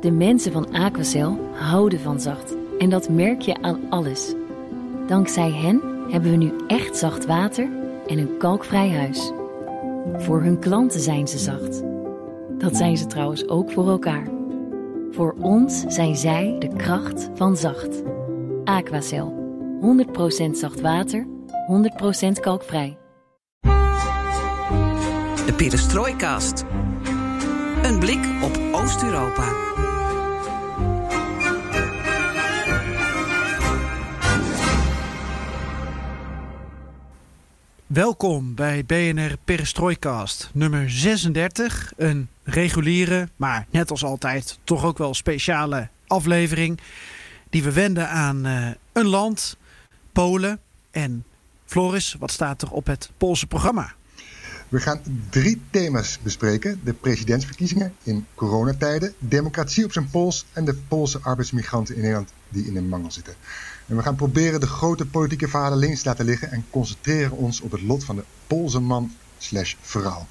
De mensen van Aquacel houden van zacht. En dat merk je aan alles. Dankzij hen hebben we nu echt zacht water en een kalkvrij huis. Voor hun klanten zijn ze zacht. Dat zijn ze trouwens ook voor elkaar. Voor ons zijn zij de kracht van zacht. Aquacel. 100% zacht water, 100% kalkvrij. De Perestrooikast. Een blik op Oost-Europa. Welkom bij BNR Perestrooikast nummer 36. Een reguliere, maar net als altijd toch ook wel speciale aflevering. Die we wenden aan uh, een land, Polen. En Floris, wat staat er op het Poolse programma? We gaan drie thema's bespreken: de presidentsverkiezingen in coronatijden, democratie op zijn pols en de Poolse arbeidsmigranten in Nederland die in de mangel zitten. En we gaan proberen de grote politieke verhalen links te laten liggen en concentreren ons op het lot van de Poolse man slash vrouw.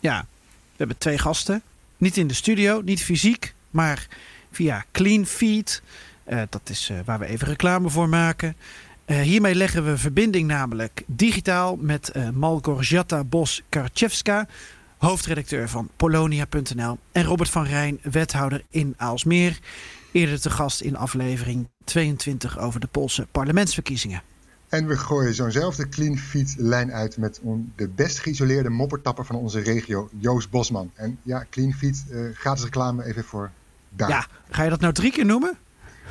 Ja, we hebben twee gasten. Niet in de studio, niet fysiek, maar via Clean Feed. Uh, dat is uh, waar we even reclame voor maken. Uh, hiermee leggen we verbinding namelijk digitaal met uh, Malgorzata Bos-Karczewska, hoofdredacteur van Polonia.nl, en Robert van Rijn, wethouder in Aalsmeer. Eerder te gast in aflevering 22 over de Poolse parlementsverkiezingen. En we gooien zo'nzelfde clean feed lijn uit met de best geïsoleerde moppertapper van onze regio, Joost Bosman. En ja, clean feed, uh, gratis reclame even voor daar. Ja, ga je dat nou drie keer noemen?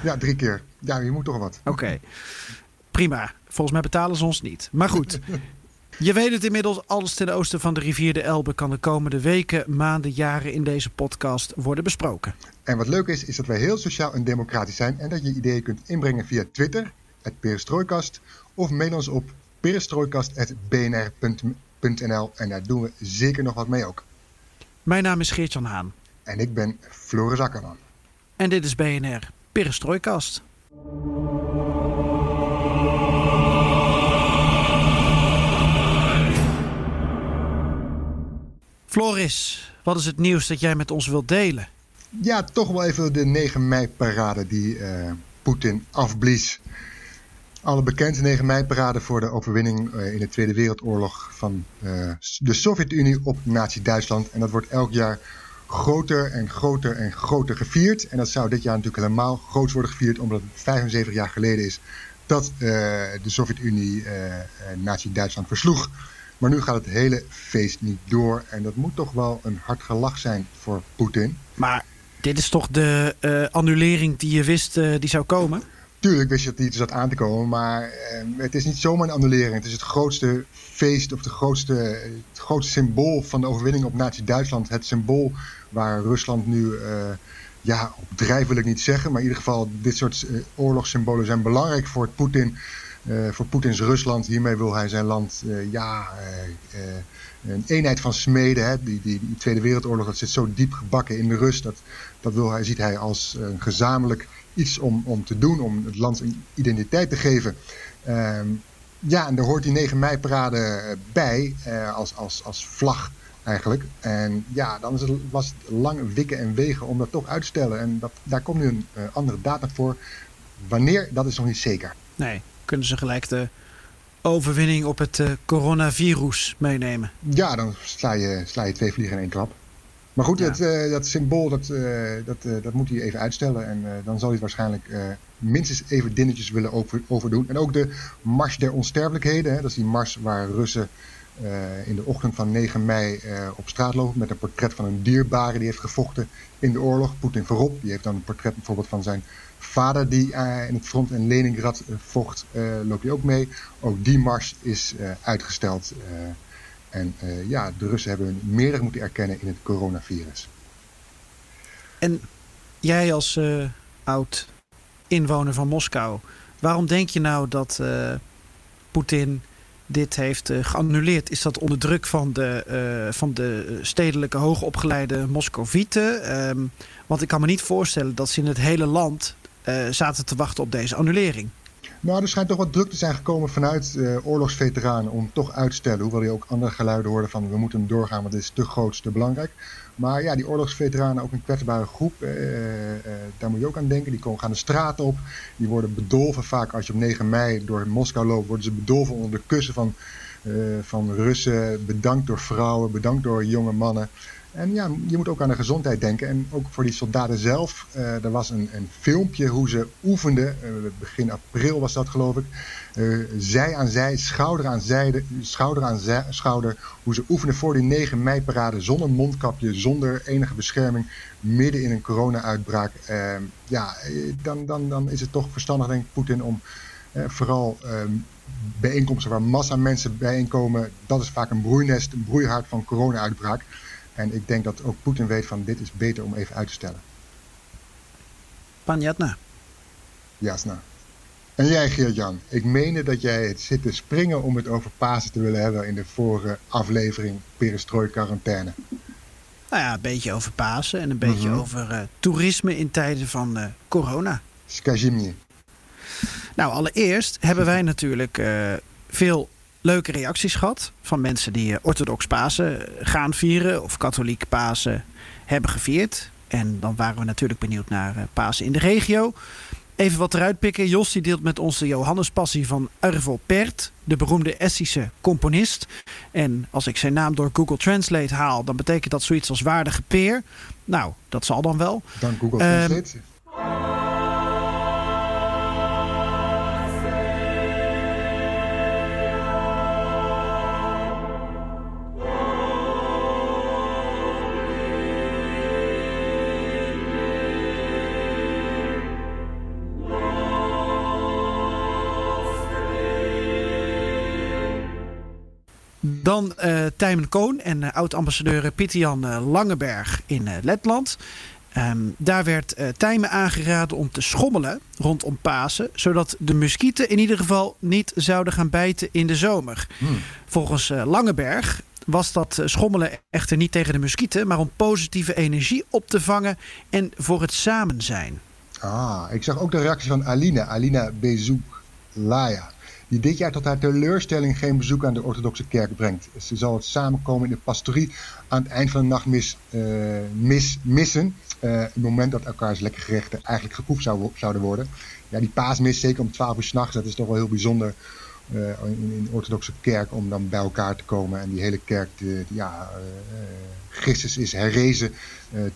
Ja, drie keer. Ja, je moet toch wat. Oké. Okay. Prima. Volgens mij betalen ze ons niet. Maar goed. Je weet het inmiddels, alles ten oosten van de rivier de Elbe kan de komende weken, maanden, jaren in deze podcast worden besproken. En wat leuk is, is dat wij heel sociaal en democratisch zijn en dat je ideeën kunt inbrengen via Twitter, het Perestrooikast, of mail ons op perestrooikast.bnr.nl en daar doen we zeker nog wat mee ook. Mijn naam is Geert-Jan Haan. En ik ben Floris Akkerman. En dit is BNR Perestrooikast. Floris, wat is het nieuws dat jij met ons wilt delen? Ja, toch wel even de 9 mei-parade die uh, Poetin afblies. Alle bekend 9 mei-parade voor de overwinning uh, in de Tweede Wereldoorlog van uh, de Sovjet-Unie op Nazi-Duitsland. En dat wordt elk jaar groter en groter en groter gevierd. En dat zou dit jaar natuurlijk helemaal groot worden gevierd, omdat het 75 jaar geleden is dat de Sovjet-Unie Nazi-Duitsland versloeg. Maar nu gaat het hele feest niet door. En dat moet toch wel een hard gelach zijn voor Poetin. Maar dit is toch de uh, annulering die je wist uh, die zou komen? Tuurlijk wist je dat die zat aan te komen. Maar uh, het is niet zomaar een annulering. Het is het grootste feest of de grootste, het grootste symbool van de overwinning op Nazi-Duitsland. Het symbool waar Rusland nu ja, op drijf wil ik niet zeggen, maar in ieder geval dit soort oorlogssymbolen zijn belangrijk voor Poetin. Uh, voor Poetins Rusland. Hiermee wil hij zijn land uh, ja, een eenheid van smeden. Hè. Die, die, Tweede Wereldoorlog dat zit zo diep gebakken in de rust. Dat, dat wil hij, ziet hij als een gezamenlijk iets om, om te doen, om het land een identiteit te geven. Ehm, ja, en daar hoort die 9 mei parade bij als, als, als vlag eigenlijk. En ja, dan is het, was het lang wikken en wegen om dat toch uit te stellen. En dat, daar komt nu een andere datum voor. Wanneer, dat is nog niet zeker. Nee, kunnen ze gelijk de overwinning op het uh, coronavirus meenemen? Ja, dan sla je, sla je twee vliegen in één klap. Maar goed, ja. het, uh, dat symbool dat, dat, dat moet hij even uitstellen. En dan zal hij waarschijnlijk minstens even dingetjes willen over, overdoen. En ook de Mars der Onsterfelijkheden. Hè, dat is die mars waar Russen in de ochtend van 9 mei op straat lopen met een portret van een dierbare die heeft gevochten in de oorlog. Poetin voorop. Die heeft dan een portret bijvoorbeeld van zijn vader die uh, in het front in Leningrad vocht. loopt hij ook mee. Ook die mars is uitgesteld. en ja, de Russen hebben meerdere moeten erkennen in het coronavirus. En jij als oud inwoner van Moskou, waarom denk je nou dat Poetin dit heeft geannuleerd. Is dat onder druk van de, van de stedelijke hoogopgeleide Moscovieten? Um, want ik kan me niet voorstellen dat ze in het hele land zaten te wachten op deze annulering. Nou, er schijnt toch wat druk te zijn gekomen vanuit oorlogsveteranen om toch uit te stellen. Hoewel je ook andere geluiden hoorde van we moeten doorgaan, want dit is te groot, te belangrijk. Maar ja, die oorlogsveteranen, ook een kwetsbare groep, daar moet je ook aan denken. Die komen, gaan de straat op, die worden bedolven vaak als je op 9 mei door Moskou loopt, worden ze bedolven onder de kussen van, van Russen, bedankt door vrouwen, bedankt door jonge mannen. En ja, je moet ook aan de gezondheid denken. En ook voor die soldaten zelf. Uh, er was een, een, filmpje hoe ze oefenden. Uh, begin april was dat geloof ik. Uh, zij aan zij, schouder aan zijde, schouder aan schouder. Hoe ze oefenden voor die 9 mei parade. Zonder mondkapje, zonder enige bescherming. Midden in een corona-uitbraak. Ehm, ja, dan, dan, dan is het toch verstandig denk ik Poetin om vooral ehm, bijeenkomsten waar massa mensen bijeenkomen. Dat is vaak een broeinest, een broeihard van corona-uitbraak. En ik denk dat ook Poetin weet van dit is beter om even uit te stellen. Panjatna. Jasna. En jij Geert-Jan, ik meende dat jij het zit te springen om het over Pasen te willen hebben in de vorige aflevering Perestrooi quarantaine. Nou ja, een beetje over Pasen en een beetje mm -hmm. over uh, toerisme in tijden van uh, corona. Skazimni. Nou, allereerst hebben wij natuurlijk uh, veel leuke reacties gehad van mensen die orthodox Pasen gaan vieren of katholiek Pasen hebben gevierd. En dan waren we natuurlijk benieuwd naar Pasen in de regio. Even wat eruit pikken. Jos die deelt met ons de Johannespassie van Arvo Pärt, de beroemde Essische componist. En als ik zijn naam door Google Translate haal, dan betekent dat zoiets als waardige peer. Nou, dat zal dan wel. Dank Google Translate. Dan uh, Tijmen Koon en uh, oud-ambassadeur Pieter-Jan uh, Langeberg in Letland. Um, daar werd Tijmen aangeraden om te schommelen rondom Pasen, zodat de muskieten in ieder geval niet zouden gaan bijten in de zomer. Hmm. Volgens Langeberg was dat schommelen echter niet tegen de muskieten, maar om positieve energie op te vangen en voor het samen zijn. Ah, ik zag ook de reactie van Alina, Alina Bezoek-Laya die dit jaar tot haar teleurstelling geen bezoek aan de orthodoxe kerk brengt. Ze zal het samenkomen in de pastorie aan het eind van de nacht mis, uh, mis, missen. Uh, het moment dat elkaars lekker gerechten eigenlijk geproefd zou, zouden worden. Ja, die paasmis, zeker om 12 uur s'nachts, dat is toch wel heel bijzonder in, in de orthodoxe kerk om dan bij elkaar te komen. En die hele kerk, te, ja, Christus is herrezen,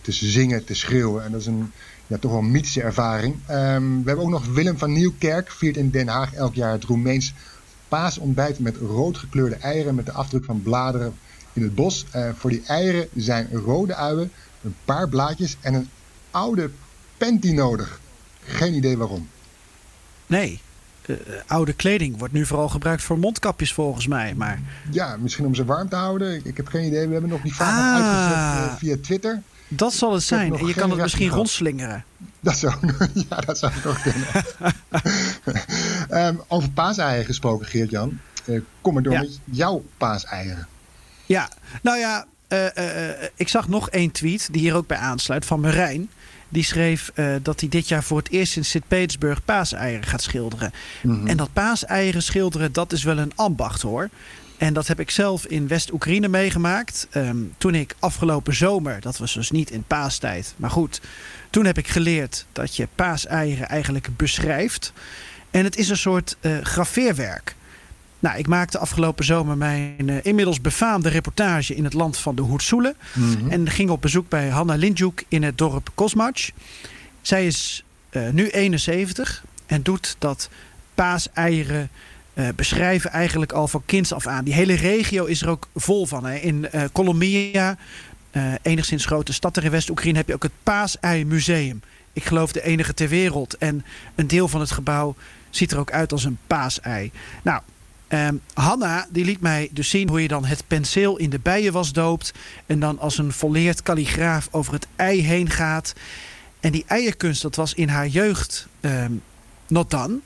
te zingen, te schreeuwen. En dat is een ja, toch wel een mythische ervaring. Um, we hebben ook nog Willem van Nieuwkerk, viert in Den Haag elk jaar het Roemeens paasontbijt met rood gekleurde eieren met de afdruk van bladeren in het bos. Uh, voor die eieren zijn rode uien, een paar blaadjes en een oude panty nodig. Geen idee waarom. Nee, uh, oude kleding wordt nu vooral gebruikt voor mondkapjes volgens mij. Maar... Ja, misschien om ze warm te houden. Ik, ik heb geen idee. We hebben nog die vraag ah. uitgezet uh, via Twitter. Dat zal het zijn. En je kan het misschien gehad. rondslingeren. Dat zou, ja, dat zou toch kunnen. um, over paaseieren gesproken, Geert-Jan. Uh, kom maar door ja. met jouw paaseieren. Ja, nou ja, uh, uh, ik zag nog één tweet die hier ook bij aansluit van Marijn. Die schreef dat hij dit jaar voor het eerst in Sint-Petersburg paaseieren gaat schilderen. Mm -hmm. En dat paaseieren schilderen, dat is wel een ambacht hoor. En dat heb ik zelf in West-Oekraïne meegemaakt. Um, toen ik afgelopen zomer, dat was dus niet in paastijd, maar goed. Toen heb ik geleerd dat je paaseieren eigenlijk beschrijft. En het is een soort uh, graveerwerk. Nou, ik maakte afgelopen zomer mijn uh, inmiddels befaamde reportage in het land van de Hoersoelen. Mm -hmm. En ging op bezoek bij Hanna Lindjuk in het dorp Kosmac. Zij is uh, nu 71 en doet dat paaseieren uh, beschrijven eigenlijk al van kinds af aan. Die hele regio is er ook vol van. Hè. In uh, Colombia, uh, enigszins grote stad er in West-Oekraïne, heb je ook het Paasei Museum. Ik geloof de enige ter wereld. En een deel van het gebouw ziet er ook uit als een paasei. Nou, um, Hanna die liet mij dus zien hoe je dan het penseel in de bijenwas doopt. En dan als een volleerd kalligraaf over het ei heen gaat. En die eierkunst, dat was in haar jeugd um, not done.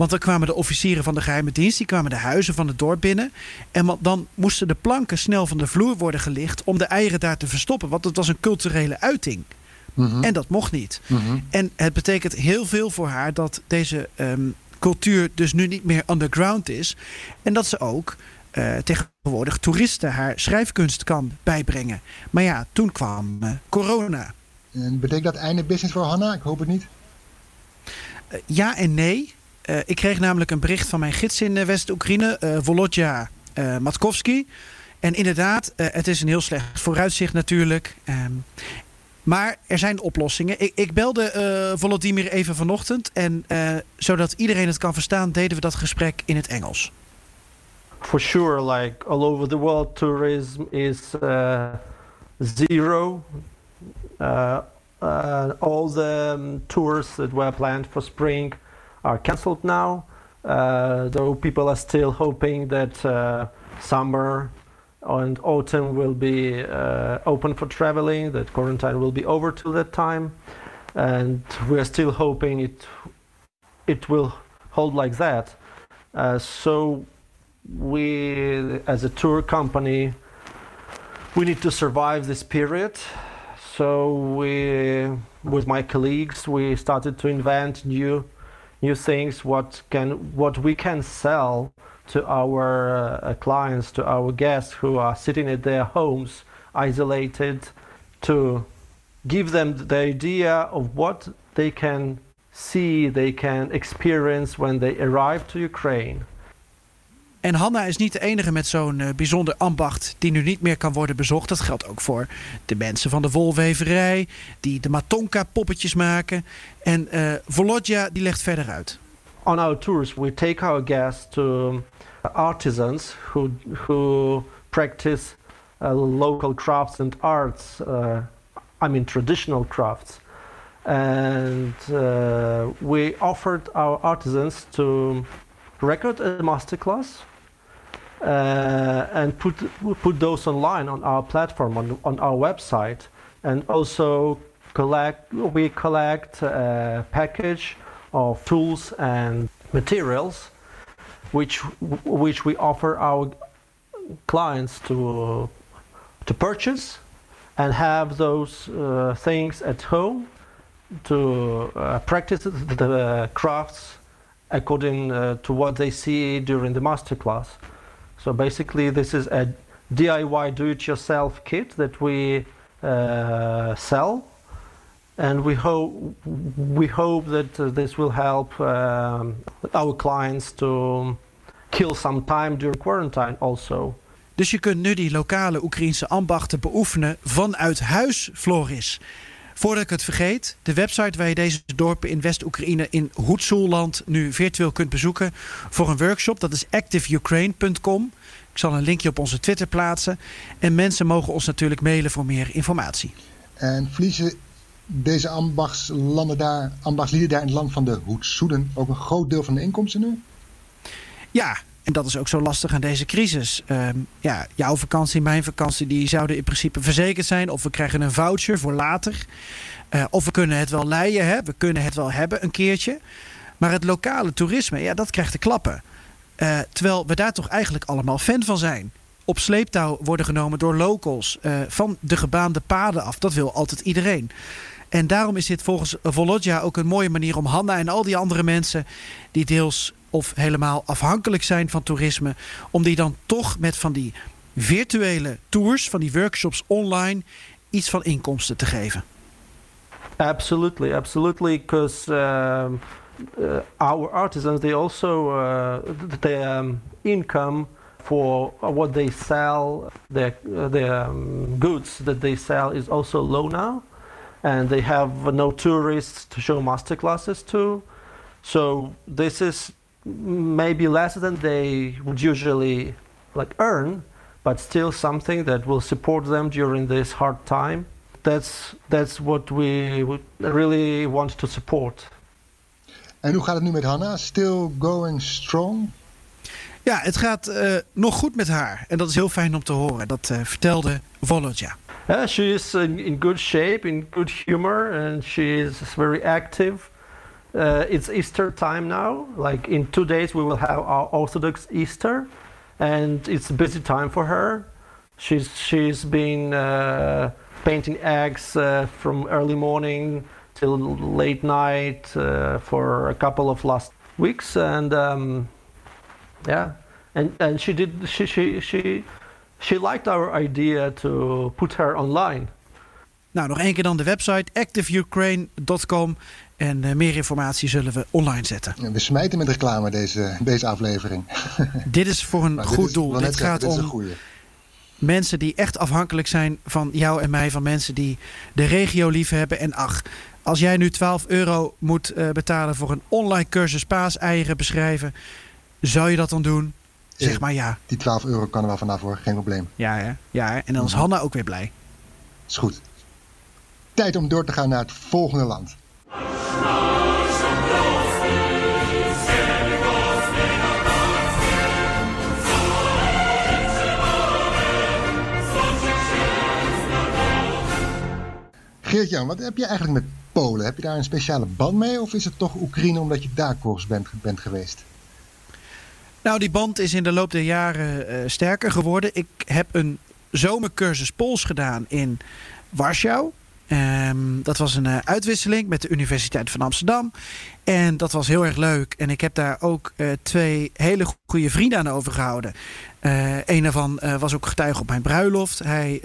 Want dan kwamen de officieren van de geheime dienst, die kwamen de huizen van het dorp binnen. En dan moesten de planken snel van de vloer worden gelicht om de eieren daar te verstoppen. Want het was een culturele uiting. Mm -hmm. En dat mocht niet. Mm -hmm. En het betekent heel veel voor haar dat deze um, cultuur dus nu niet meer underground is. En dat ze ook eh, tegenwoordig toeristen haar schrijfkunst kan bijbrengen. Maar ja, toen kwam uh, corona. En betekent dat einde business voor Hanna? Ik hoop het niet. Uh, ja en nee. Ik kreeg namelijk een bericht van mijn gids in West-Oekraïne, Volodja Matkovski. En inderdaad, het is een heel slecht vooruitzicht natuurlijk. Um, maar er zijn oplossingen. Ik, ik belde uh, Volodymyr even vanochtend. En uh, zodat iedereen het kan verstaan, deden we dat gesprek in het Engels. For sure, like all over the world, tourism is uh, zero. all the um, tours that were planned for spring are cancelled now. though people are still hoping that summer and autumn will be uh, open for traveling, that quarantine will be over till that time. And we are still hoping it, it will hold like that. Uh, so we, as a tour company, we need to survive this period. So we, with my colleagues, we started to invent new, new things. What can, what we can sell to our uh, clients, to our guests who are sitting at their homes, isolated, to give them the idea of what they can see, they can experience when they arrive to Ukraine. En Hanna is niet de enige met zo'n uh, bijzonder ambacht die nu niet meer kan worden bezocht. Dat geldt ook voor de mensen van de wolweverij, die de Matonka poppetjes maken. En uh, Volodja die legt verder uit. On our tours we take our guests to artisans who, who practice uh, local crafts and arts, uh, I mean traditional crafts. And uh, we offered our artisans to record a masterclass uh, and put, put those online on our platform, on, on our website. And also collect, we collect a package of tools and materials which which we offer our clients to to purchase and have those uh, things at home to uh, practice the crafts according uh, to what they see during the masterclass. So basically, this is a DIY do-it-yourself kit that we uh, sell, and we hope we hope that uh, this will help um, our clients to kill some time during quarantine also. Dus je kunt nu die lokale Oekraïense ambachten beoefenen vanuit huis, Floris. Voordat ik het vergeet, de website waar je deze dorpen in West-Oekraïne in Hoedsoelland nu virtueel kunt bezoeken voor een workshop, dat is activeukraine.com. Ik zal een linkje op onze Twitter plaatsen. En mensen mogen ons natuurlijk mailen voor meer informatie. En verliezen deze ambachtslanden daar, ambachtslieden daar in het land van de Hoedsoeden ook een groot deel van de inkomsten nu? Ja, en dat is ook zo lastig aan deze crisis. Ehm, ja, jouw vakantie, mijn vakantie, die zouden in principe verzekerd zijn. Of we krijgen een voucher voor later. Uh, of we kunnen het wel leiden, hè? we kunnen het wel hebben een keertje. Maar het lokale toerisme, ja, dat krijgt de klappen. Uh, terwijl we daar toch eigenlijk allemaal fan van zijn. Op sleeptouw worden genomen door locals. Uh, van de gebaande paden af. Dat wil altijd iedereen. En daarom is dit volgens Volodja ook een mooie manier om Hanna en al die andere mensen die deels of helemaal afhankelijk zijn van toerisme, om die dan toch met van die virtuele tours, van die workshops online, iets van inkomsten te geven. Absolutely, absolutely, because um, uh, our artisans they also uh, the um, income for what they sell, the the um, goods that they sell is also low now, and they have no tourists to show master classes to. So this is maybe less than they would usually like earn, but still something that will support them during this hard time. That's that's what we really want to support. En hoe gaat het nu met Hanna? Still going strong? Ja, het gaat uh, nog goed met haar. En dat is heel fijn om te horen. Dat uh, vertelde Volodja. Yeah, she is in, in good shape, in good humor, and she is very active. Uh, it's Easter time now. Like in two days, we will have our Orthodox Easter, and it's a busy time for her. She's she's been uh, painting eggs uh, from early morning till late night uh, for a couple of last weeks, and um, yeah, and and she did she she she she liked our idea to put her online. Nou, nog één keer dan de website activeukraine.com. En uh, meer informatie zullen we online zetten. We smijten met reclame deze, deze aflevering. dit is voor een goed doel. Dit gaat dit om mensen die echt afhankelijk zijn van jou en mij. Van mensen die de regio lief hebben. En ach, als jij nu 12 euro moet uh, betalen voor een online cursus paaseieren beschrijven. Zou je dat dan doen? Zeg maar ja. Die 12 euro kan er wel vanaf hoor, geen probleem. Ja, hè? ja hè? en dan is Hanna ook weer blij. Is goed. Tijd om door te gaan naar het volgende land. Geert-Jan, wat heb je eigenlijk met Polen? Heb je daar een speciale band mee of is het toch Oekraïne omdat je daar correspondent bent, bent geweest? Nou, die band is in de loop der jaren uh, sterker geworden. Ik heb een zomercursus Pools gedaan in Warschau. Um, dat was een uh, uitwisseling met de Universiteit van Amsterdam. En dat was heel erg leuk. En ik heb daar ook uh, twee hele goede vrienden aan overgehouden. Uh, een daarvan was ook getuige op mijn bruiloft. Hij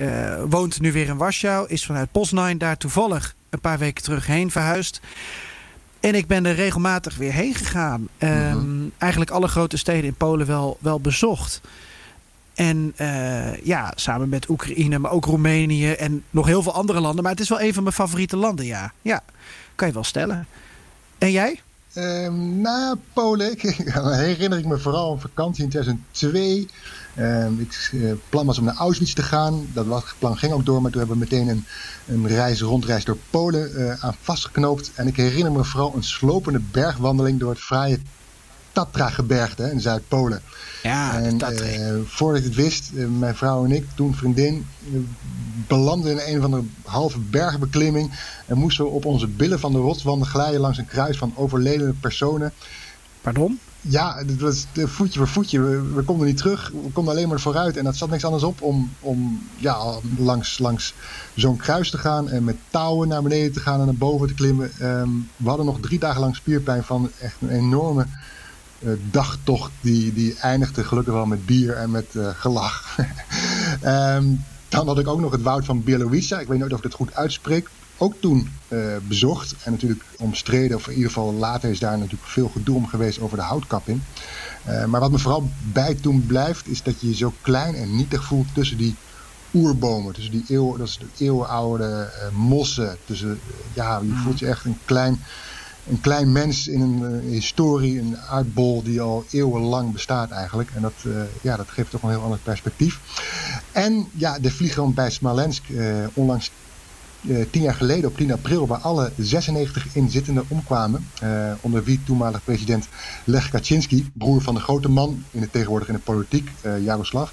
woont nu weer in Warschau. Is vanuit Poznań daar toevallig een paar weken terug heen verhuisd. En ik ben er regelmatig weer heen gegaan. Um, Eigenlijk alle grote steden in Polen wel, wel bezocht. En uh, ja, samen met Oekraïne, maar ook Roemenië en nog heel veel andere landen. Maar het is wel een van mijn favoriete landen, ja. Ja, kan je wel stellen. En jij? Um, nou, Polen. Ik, herinner ik me vooral een vakantie in 2002. Um, ik uh, plan was om naar Auschwitz te gaan. Dat was, plan ging ook door, maar toen hebben we meteen een, een reis, rondreis door Polen uh, aan vastgeknoopt. En ik herinner me vooral een slopende bergwandeling door het fraaie Tatra-gebergte in Zuid-Polen. Ja, en, uh, voordat ik het wist, uh, mijn vrouw en ik, toen vriendin, uh, belanden in een van de halve bergbeklimming. En moesten we op onze billen van de rotswanden glijden langs een kruis van overledene personen. Pardon? Ja, het was voetje voor voetje. We, we, konden niet terug, we konden alleen maar vooruit. En dat zat niks anders op om, om ja, langs, langs zo'n kruis te gaan en met touwen naar beneden te gaan en naar boven te klimmen. Um, we hadden nog drie dagen lang spierpijn van echt een enorme uh, dagtocht. Die, die eindigde gelukkig wel met bier en met uh, gelach. um, dan had ik ook nog het woud van Bielowieca. Ik weet nooit of ik het goed uitspreek. Ook toen uh, bezocht. En natuurlijk omstreden. Of in ieder geval later is daar natuurlijk veel gedoe om geweest over de houtkapping. Uh, maar wat me vooral bij toen blijft. Is dat je je zo klein en nietig voelt tussen die oerbomen. Tussen die eeuw, dat is de eeuwenoude uh, mossen. Tussen, ja, je voelt je echt een klein een klein mens in een historie, een aardbol die al eeuwenlang bestaat eigenlijk. En dat, ja, dat geeft toch een heel ander perspectief. En ja, de vliegrand bij Smolensk, onlangs tien jaar geleden op 10 april, waar alle 96 inzittenden omkwamen. onder wie toenmalig president Lech Kaczynski, broer van de grote man in de tegenwoordig in de politiek, Jaroslav.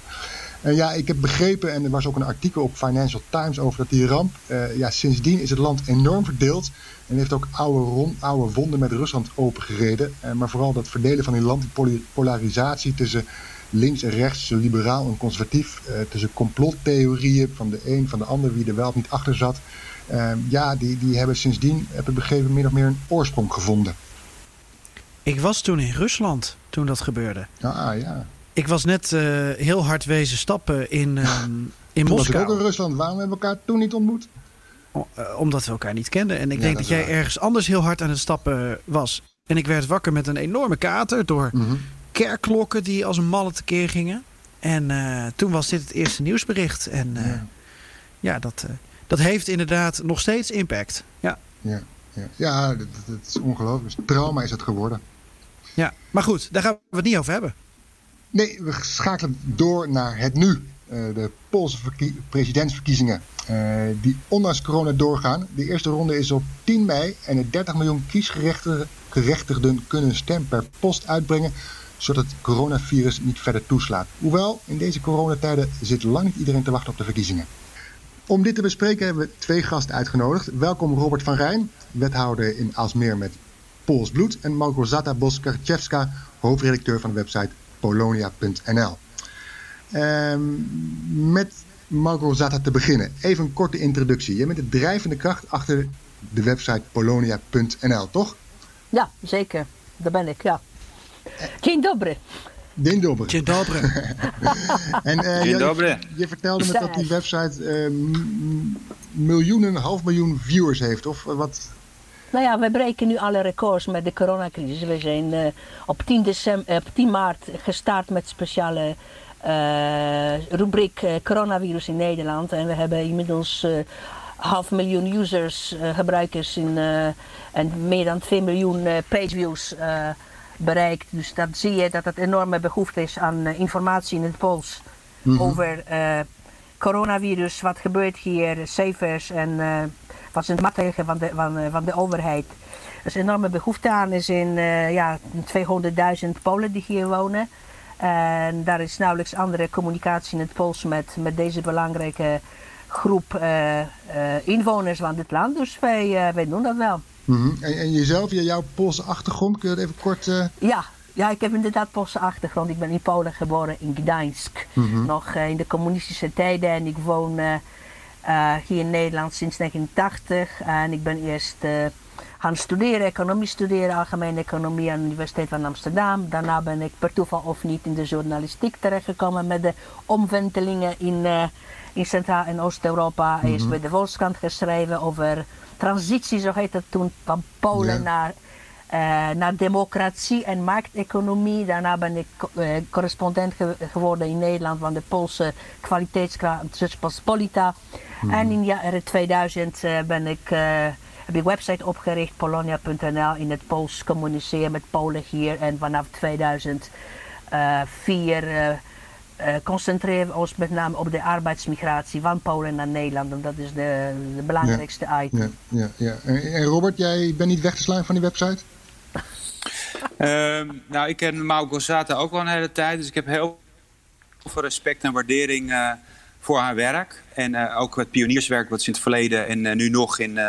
Uh, ja, ik heb begrepen, en er was ook een artikel op Financial Times over dat die ramp. Ja, sindsdien is het land enorm verdeeld. En heeft ook oude, rond, oude wonden met Rusland opengereden. Uh, maar vooral dat verdelen van die land, die polarisatie tussen links en rechts, tussen liberaal en conservatief. tussen complottheorieën van de een, van de ander, wie er wel of niet achter zat. ja, die, die hebben sindsdien, heb ik begrepen, min of meer een oorsprong gevonden. Ik was toen in Rusland toen dat gebeurde. Ah, ja. Ik was net uh, heel hard wezen stappen in, uh, in Moskou. was ik ook in Rusland. Waarom hebben we elkaar toen niet ontmoet? O, uh, omdat we elkaar niet kenden. En ik ja, denk dat, dat jij waar. ergens anders heel hard aan het stappen was. En ik werd wakker met een enorme kater door mm -hmm. Kerkklokken die als een malle tekeer gingen. En uh, toen was dit het eerste nieuwsbericht. En uh, ja. ja, dat, uh, dat heeft inderdaad nog steeds impact. Ja, ja, ja. ja dat, dat is ongelooflijk. Trauma is het geworden. Ja, maar goed, daar gaan we het niet over hebben. Nee, we schakelen door naar het nu. De Poolse presidentsverkiezingen. Die ondanks corona doorgaan. De eerste ronde is op 10 mei. En de 30 miljoen kiesgerechtigden kunnen een stem per post uitbrengen. Zodat het coronavirus niet verder toeslaat. Hoewel, in deze coronatijden zit lang niet iedereen te wachten op de verkiezingen. Om dit te bespreken hebben we twee gasten uitgenodigd. Welkom Robert van Rijn, wethouder in Alsmeer met Pools bloed. En Małgorzata Boskarczewska, hoofdredacteur van de website polonia.nl. Um, met Marco Zata te beginnen. Even een korte introductie. Je bent de drijvende kracht achter de website polonia.nl, toch? Ja, zeker. Daar ben ik, ja. Dzień dobry. Dzień dobry. Dzień dobry. en uh, Dzień je, dobry. je vertelde me dat die website uh, miljoenen, half miljoen viewers heeft. Of wat? Nou ja, we breken nu alle records met de coronacrisis. We zijn uh, op, 10 december, op 10 maart gestart met speciale uh, rubriek uh, coronavirus in Nederland. En we hebben inmiddels half miljoen users, gebruikers in, en meer dan 2 miljoen pageviews bereikt. Dus dat zie je dat het enorme behoefte is aan informatie in het Pools mm -hmm. over coronavirus, wat gebeurt hier, cijfers en wat zijn de maatregelen van de, van, van de overheid. Er is een enorme behoefte aan. Er zijn uh, ja, 200.000 Polen die hier wonen. En daar is nauwelijks andere communicatie in het Pools met, met deze belangrijke groep uh, uh, inwoners van dit land. Dus wij, wij doen dat wel. Mm -hmm. en, en, jezelf, jouw Poolse achtergrond, kun je dat even kort... Ja, ja, ik heb inderdaad Poolse achtergrond. Ik ben in Polen geboren, in Gdańsk. Mm -hmm. Nog in de communistische tijden. En ik woon... Uh, hier in Nederland sinds 1980. En ik ben eerst gaan studeren, economie studeren, algemene economie aan de Universiteit van Amsterdam. Daarna ben ik per toeval of niet in de journalistiek terechtgekomen met de omwentelingen in, in Centraal- en Oost-Europa. Mm -hmm. Eerst bij de Volkskrant geschreven over transitie, zo heet het toen, van Polen naar, naar democratie en markteconomie. Daarna ben ik correspondent ge geworden in Nederland van de Poolse kwaliteitskrant Rzeczpospolita. Mm. En in jaren 2000 uh, ben ik, heb ik website opgericht, polonia.nl, in het Pools communiceren met Polen hier. En vanaf 2004 uh, concentreren we ons met name op de arbeidsmigratie van Polen naar Nederland. Want dat is de, de belangrijkste ja, item. Ja, ja, ja. En, en Robert, jij bent niet weg te slaan van die website? um, nou, ik ken Mau Gozata ook al een hele tijd, dus ik heb heel veel respect en waardering uh, voor haar werk. En uh, ook het pionierswerk wat ze in het verleden en uh, nu nog in,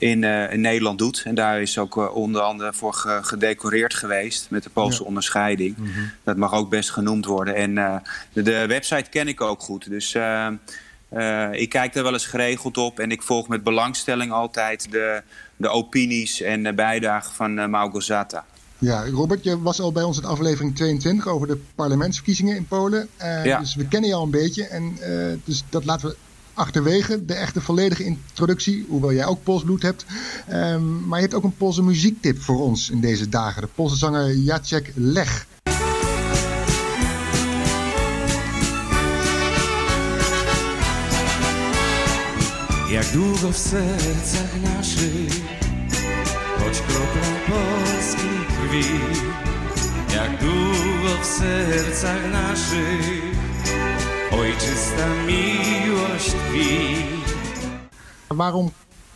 in, in, Nederland doet. En daar is ook onder andere voor ge gedecoreerd geweest met de Poolse ja. onderscheiding. Mm -hmm. Dat mag ook best genoemd worden. En de, de, website ken ik ook goed. Dus ik kijk er wel eens geregeld op. En ik volg met belangstelling altijd de, de opinies en de bijdragen van uh, Małgorzata. Ja, Robert, je was al bij ons in aflevering 22 over de parlementsverkiezingen in Polen. Ja. Dus we kennen je al een beetje. En dus dat laten we achterwege. De echte volledige introductie, hoewel jij ook Pools bloed hebt. Um, maar je hebt ook een Poolse muziektip voor ons in deze dagen. De Poolse zanger Jacek Lech. Jak długo w sercach naszych choć kropla polskiej krwi Jak długo w sercach naszych ojczysta miłość tkwi Waarom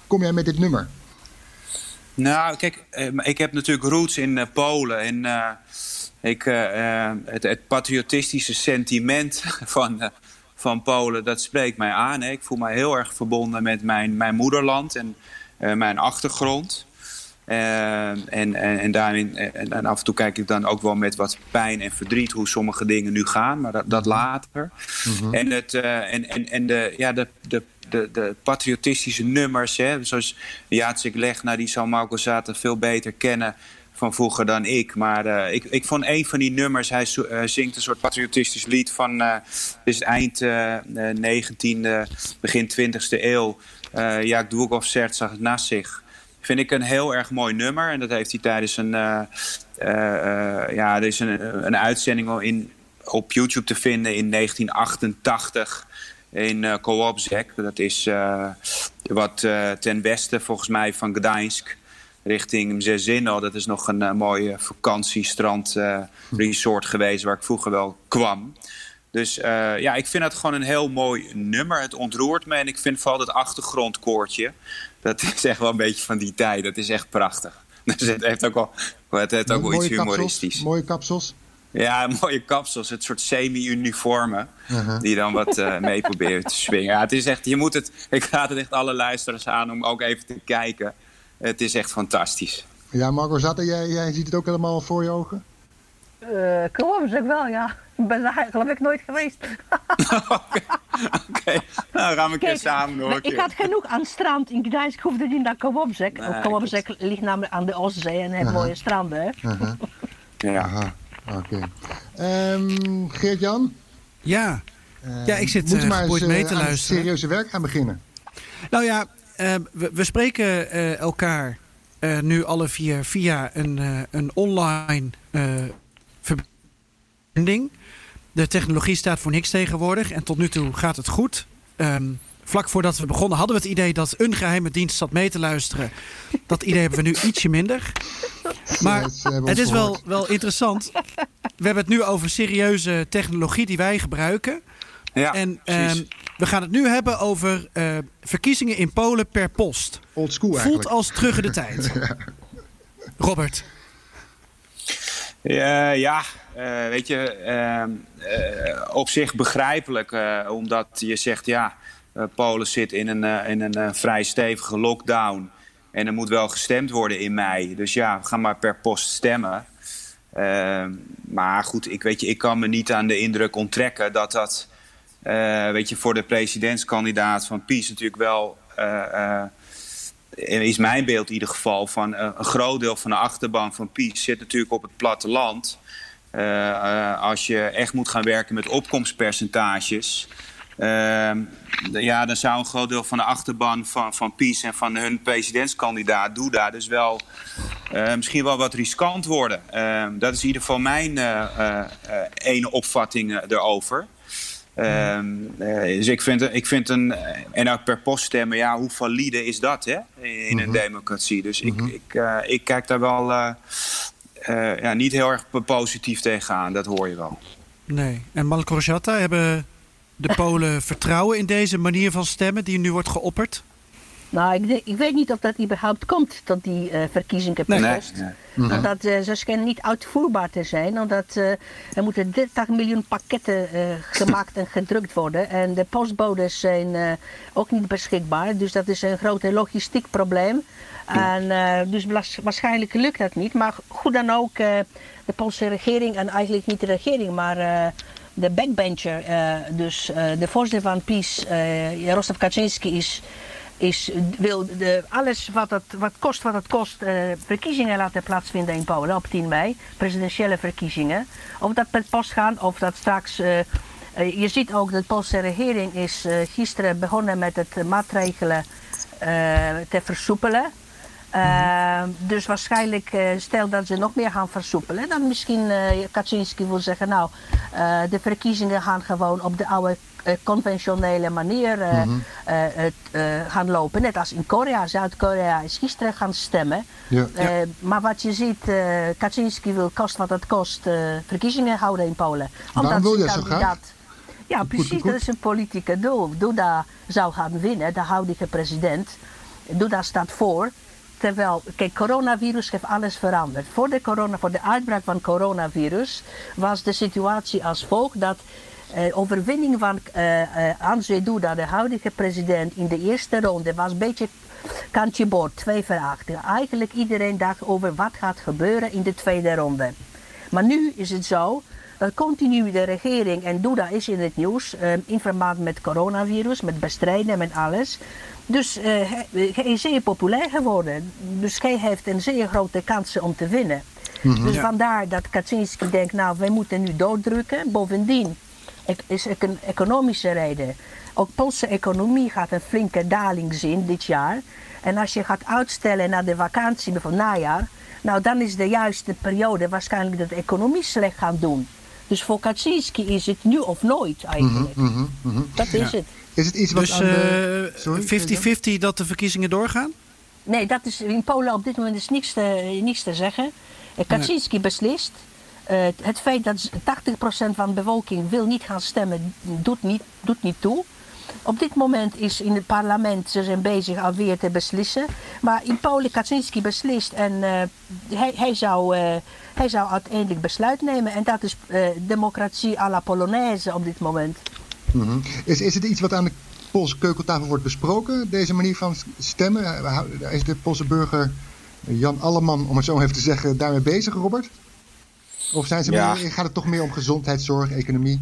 kom jij met dit nummer? Nou, kijk, ik heb natuurlijk roots in uh, Polen en uh, ik, uh, het, het, patriotistische sentiment van, van Polen, dat spreekt mij aan. Hè. Ik voel mij heel erg verbonden met mijn, mijn moederland en mijn achtergrond. Uh, en, en, en, daarin, en, en, af en toe kijk ik dan ook wel met wat pijn en verdriet hoe sommige dingen nu gaan, maar dat, dat later. Mm -hmm. En, het, uh, en, en, en de, ja, de, de, de, de patriotistische nummers, hè, zoals Jacek Leg, nou, die zal Marco Zata veel beter kennen van vroeger dan ik. Maar uh, ik, ik vond een van die nummers, hij uh, zingt een soort patriotistisch lied van uh, dus eind 19e, begin 20e eeuw. Jak długo w sercach naszych. Vind ik een heel erg mooi nummer. En dat heeft hij tijdens een... ja, er is een, een uitzending in, op YouTube te vinden in 1988 in uh, Kołobrzeg. Dat is wat ten westen volgens mij van Gdańsk richting Mzezino. Dat is nog een mooie vakantiestrand resort geweest waar ik vroeger wel kwam. Dus ja, ik vind het gewoon een heel mooi nummer. Het ontroert me en ik vind vooral het achtergrondkoortje. Dat is echt wel een beetje van die tijd. Dat is echt prachtig. Dus het heeft ook wel, het heeft ook wel iets humoristisch. Kapsels, mooie kapsels. Ja, mooie kapsels. Het soort semi-uniformen. Uh -huh. Die dan wat uh, mee proberen te swingen. Ja, het is echt, je moet het, ik raad het echt alle luisteraars aan om ook even te kijken. Het is echt fantastisch. Ja, Marco Zatta, jij, jij ziet het ook helemaal voor je ogen? Uh, wel, ja. Ik ben daar geloof ik nooit geweest. Oké, okay. nou gaan we een keer samen door. Ik had genoeg aan strand in Gdańsk. Ik hoefde niet naar Kołobrzeg. Nee, Kołobrzeg ligt namelijk aan de Oostzee en heeft uh -huh. mooie stranden. Hè? Uh -huh. Ja. Oké. Okay. Ehm, Geert-Jan? Ja. Ja, ik zit, moeten eh, maar eens mee eh, te aan het luisteren. serieuze werk gaan beginnen. Nou ja, eh, we, we spreken eh, elkaar eh, nu alle vier via een, eh, een online eh, verbinding. De technologie staat voor niks tegenwoordig en tot nu toe gaat het goed. Ehm, vlak voordat we begonnen hadden we het idee dat een geheime dienst zat mee te luisteren. Dat idee hebben we nu ietsje minder. Maar het is wel, wel interessant. We hebben het nu over serieuze technologie die wij gebruiken. Ja, en ehm, we gaan het nu hebben over eh, verkiezingen in Polen per post. Old school Voelt eigenlijk. als terug in de tijd. Robert. Ja, ja eh, weet je, ehm, eh, op zich begrijpelijk. eh, omdat je zegt, ja, Polen zit in een, in een vrij stevige lockdown. En er moet wel gestemd worden in mei. Dus ja, ga maar per post stemmen. Ehm, maar goed, ik, weet je, ik kan me niet aan de indruk onttrekken dat dat... weet je, voor de presidentskandidaat van PiS natuurlijk wel... is mijn beeld in ieder geval van een groot deel van de achterban van PiS zit natuurlijk op het platteland. Eh, eh, als je echt moet gaan werken met opkomstpercentages. ehm, ja, dan zou een groot deel van de achterban van, van PiS en van hun presidentskandidaat Duda dus wel eh, misschien wel wat riskant worden. Ehm, dat is in ieder geval mijn ene opvatting erover. Ehm, eh, dus ik vind, ik vind een. En ook per post stemmen, ja, hoe valide is dat hè? in een democratie? Dus ik, ik, eh, ik kijk daar wel eh, ja, niet heel erg positief tegenaan, dat hoor je wel. Nee. En Malgorzata, hebben de Polen vertrouwen in deze manier van stemmen die nu wordt geopperd? Nou, ik, weet niet of dat überhaupt komt tot die eh, verkiezingen per Nee, nee. Omdat eh, ze schijnen niet uitvoerbaar te zijn. Omdat eh, er moeten 30 miljoen pakketten gemaakt en gedrukt worden. En de postbodes zijn ook niet beschikbaar. Dus dat is een groot logistiek probleem. En, dus waarschijnlijk lukt dat niet. Maar goed dan ook, de Poolse regering, en eigenlijk niet de regering, maar de backbencher, dus de voorzitter van PiS, Jarosław Kaczynski, is is, wil de, alles wat het wat kost, wat het kost, eh, verkiezingen laten plaatsvinden in Polen op 10 mei. Presidentiële verkiezingen. Of dat per post gaan, of dat straks. eh, eh, je ziet ook dat de Poolse regering is gisteren begonnen met het maatregelen te versoepelen. Eh, Dus waarschijnlijk, eh, stel dat ze nog meer gaan versoepelen, dan misschien eh Kaczynski wil zeggen, nou, de verkiezingen gaan gewoon op de oude conventionele manier eh, eh, het, eh, gaan lopen. Net als in Korea. Zuid-Korea is gisteren gaan stemmen. Ja. Eh, maar wat je ziet, eh Kaczynski wil kost wat het kost eh, verkiezingen houden in Polen. Waarom wil zijn je zo graag? Ja, Goed, precies. goed. Dat is een politieke doel. Duda zou gaan winnen, de huidige president. Duda staat voor. Terwijl, kijk, coronavirus heeft alles veranderd. Voor de, corona, voor de uitbraak van coronavirus was de situatie als volgt dat eh, overwinning van Andrzej Duda, de huidige president, in de eerste ronde was een beetje kantje boord, twee verachten. Eigenlijk iedereen dacht over wat gaat gebeuren in de tweede ronde. Maar nu is het zo dat continu de regering en Duda is in het nieuws eh, in verband met coronavirus, met bestrijden, met alles. Dus hij, hij is zeer populair geworden. Dus hij heeft een zeer grote kans om te winnen. Dus vandaar dat Kaczynski denkt, nou, wij moeten nu doordrukken. Bovendien is een economische reden. Ook Poolse economie gaat een flinke daling zien dit jaar. En als je gaat uitstellen naar de vakantie, bijvoorbeeld najaar, nou dan is de juiste periode waarschijnlijk dat de economie slecht gaat doen. Dus voor Kaczynski is het nu of nooit eigenlijk. Dat is het. Is het iets wat Dus aan de... eh, Sorry, 50-50 dat de verkiezingen doorgaan? Nee, dat is, in Polen op dit moment is niks te, niks te zeggen. Eh, Kaczynski beslist. Eh, het feit dat z- 80% van de bevolking wil niet gaan stemmen, doet niet, doet niet toe. Op dit moment is in het parlement, ze zijn bezig alweer te beslissen. Maar in Polen, Kaczynski beslist en eh, hij, hij, zou, eh, hij zou uiteindelijk besluit nemen. En dat is democratie à la Polonaise op dit moment. Mhm. is, is het iets wat aan de Poolse keukentafel wordt besproken, deze manier van stemmen? Is de Poolse burger Jan Alleman, om het zo even te zeggen, daarmee bezig, Robert? Of zijn ze Ja. meer, gaat het toch meer om gezondheidszorg, economie?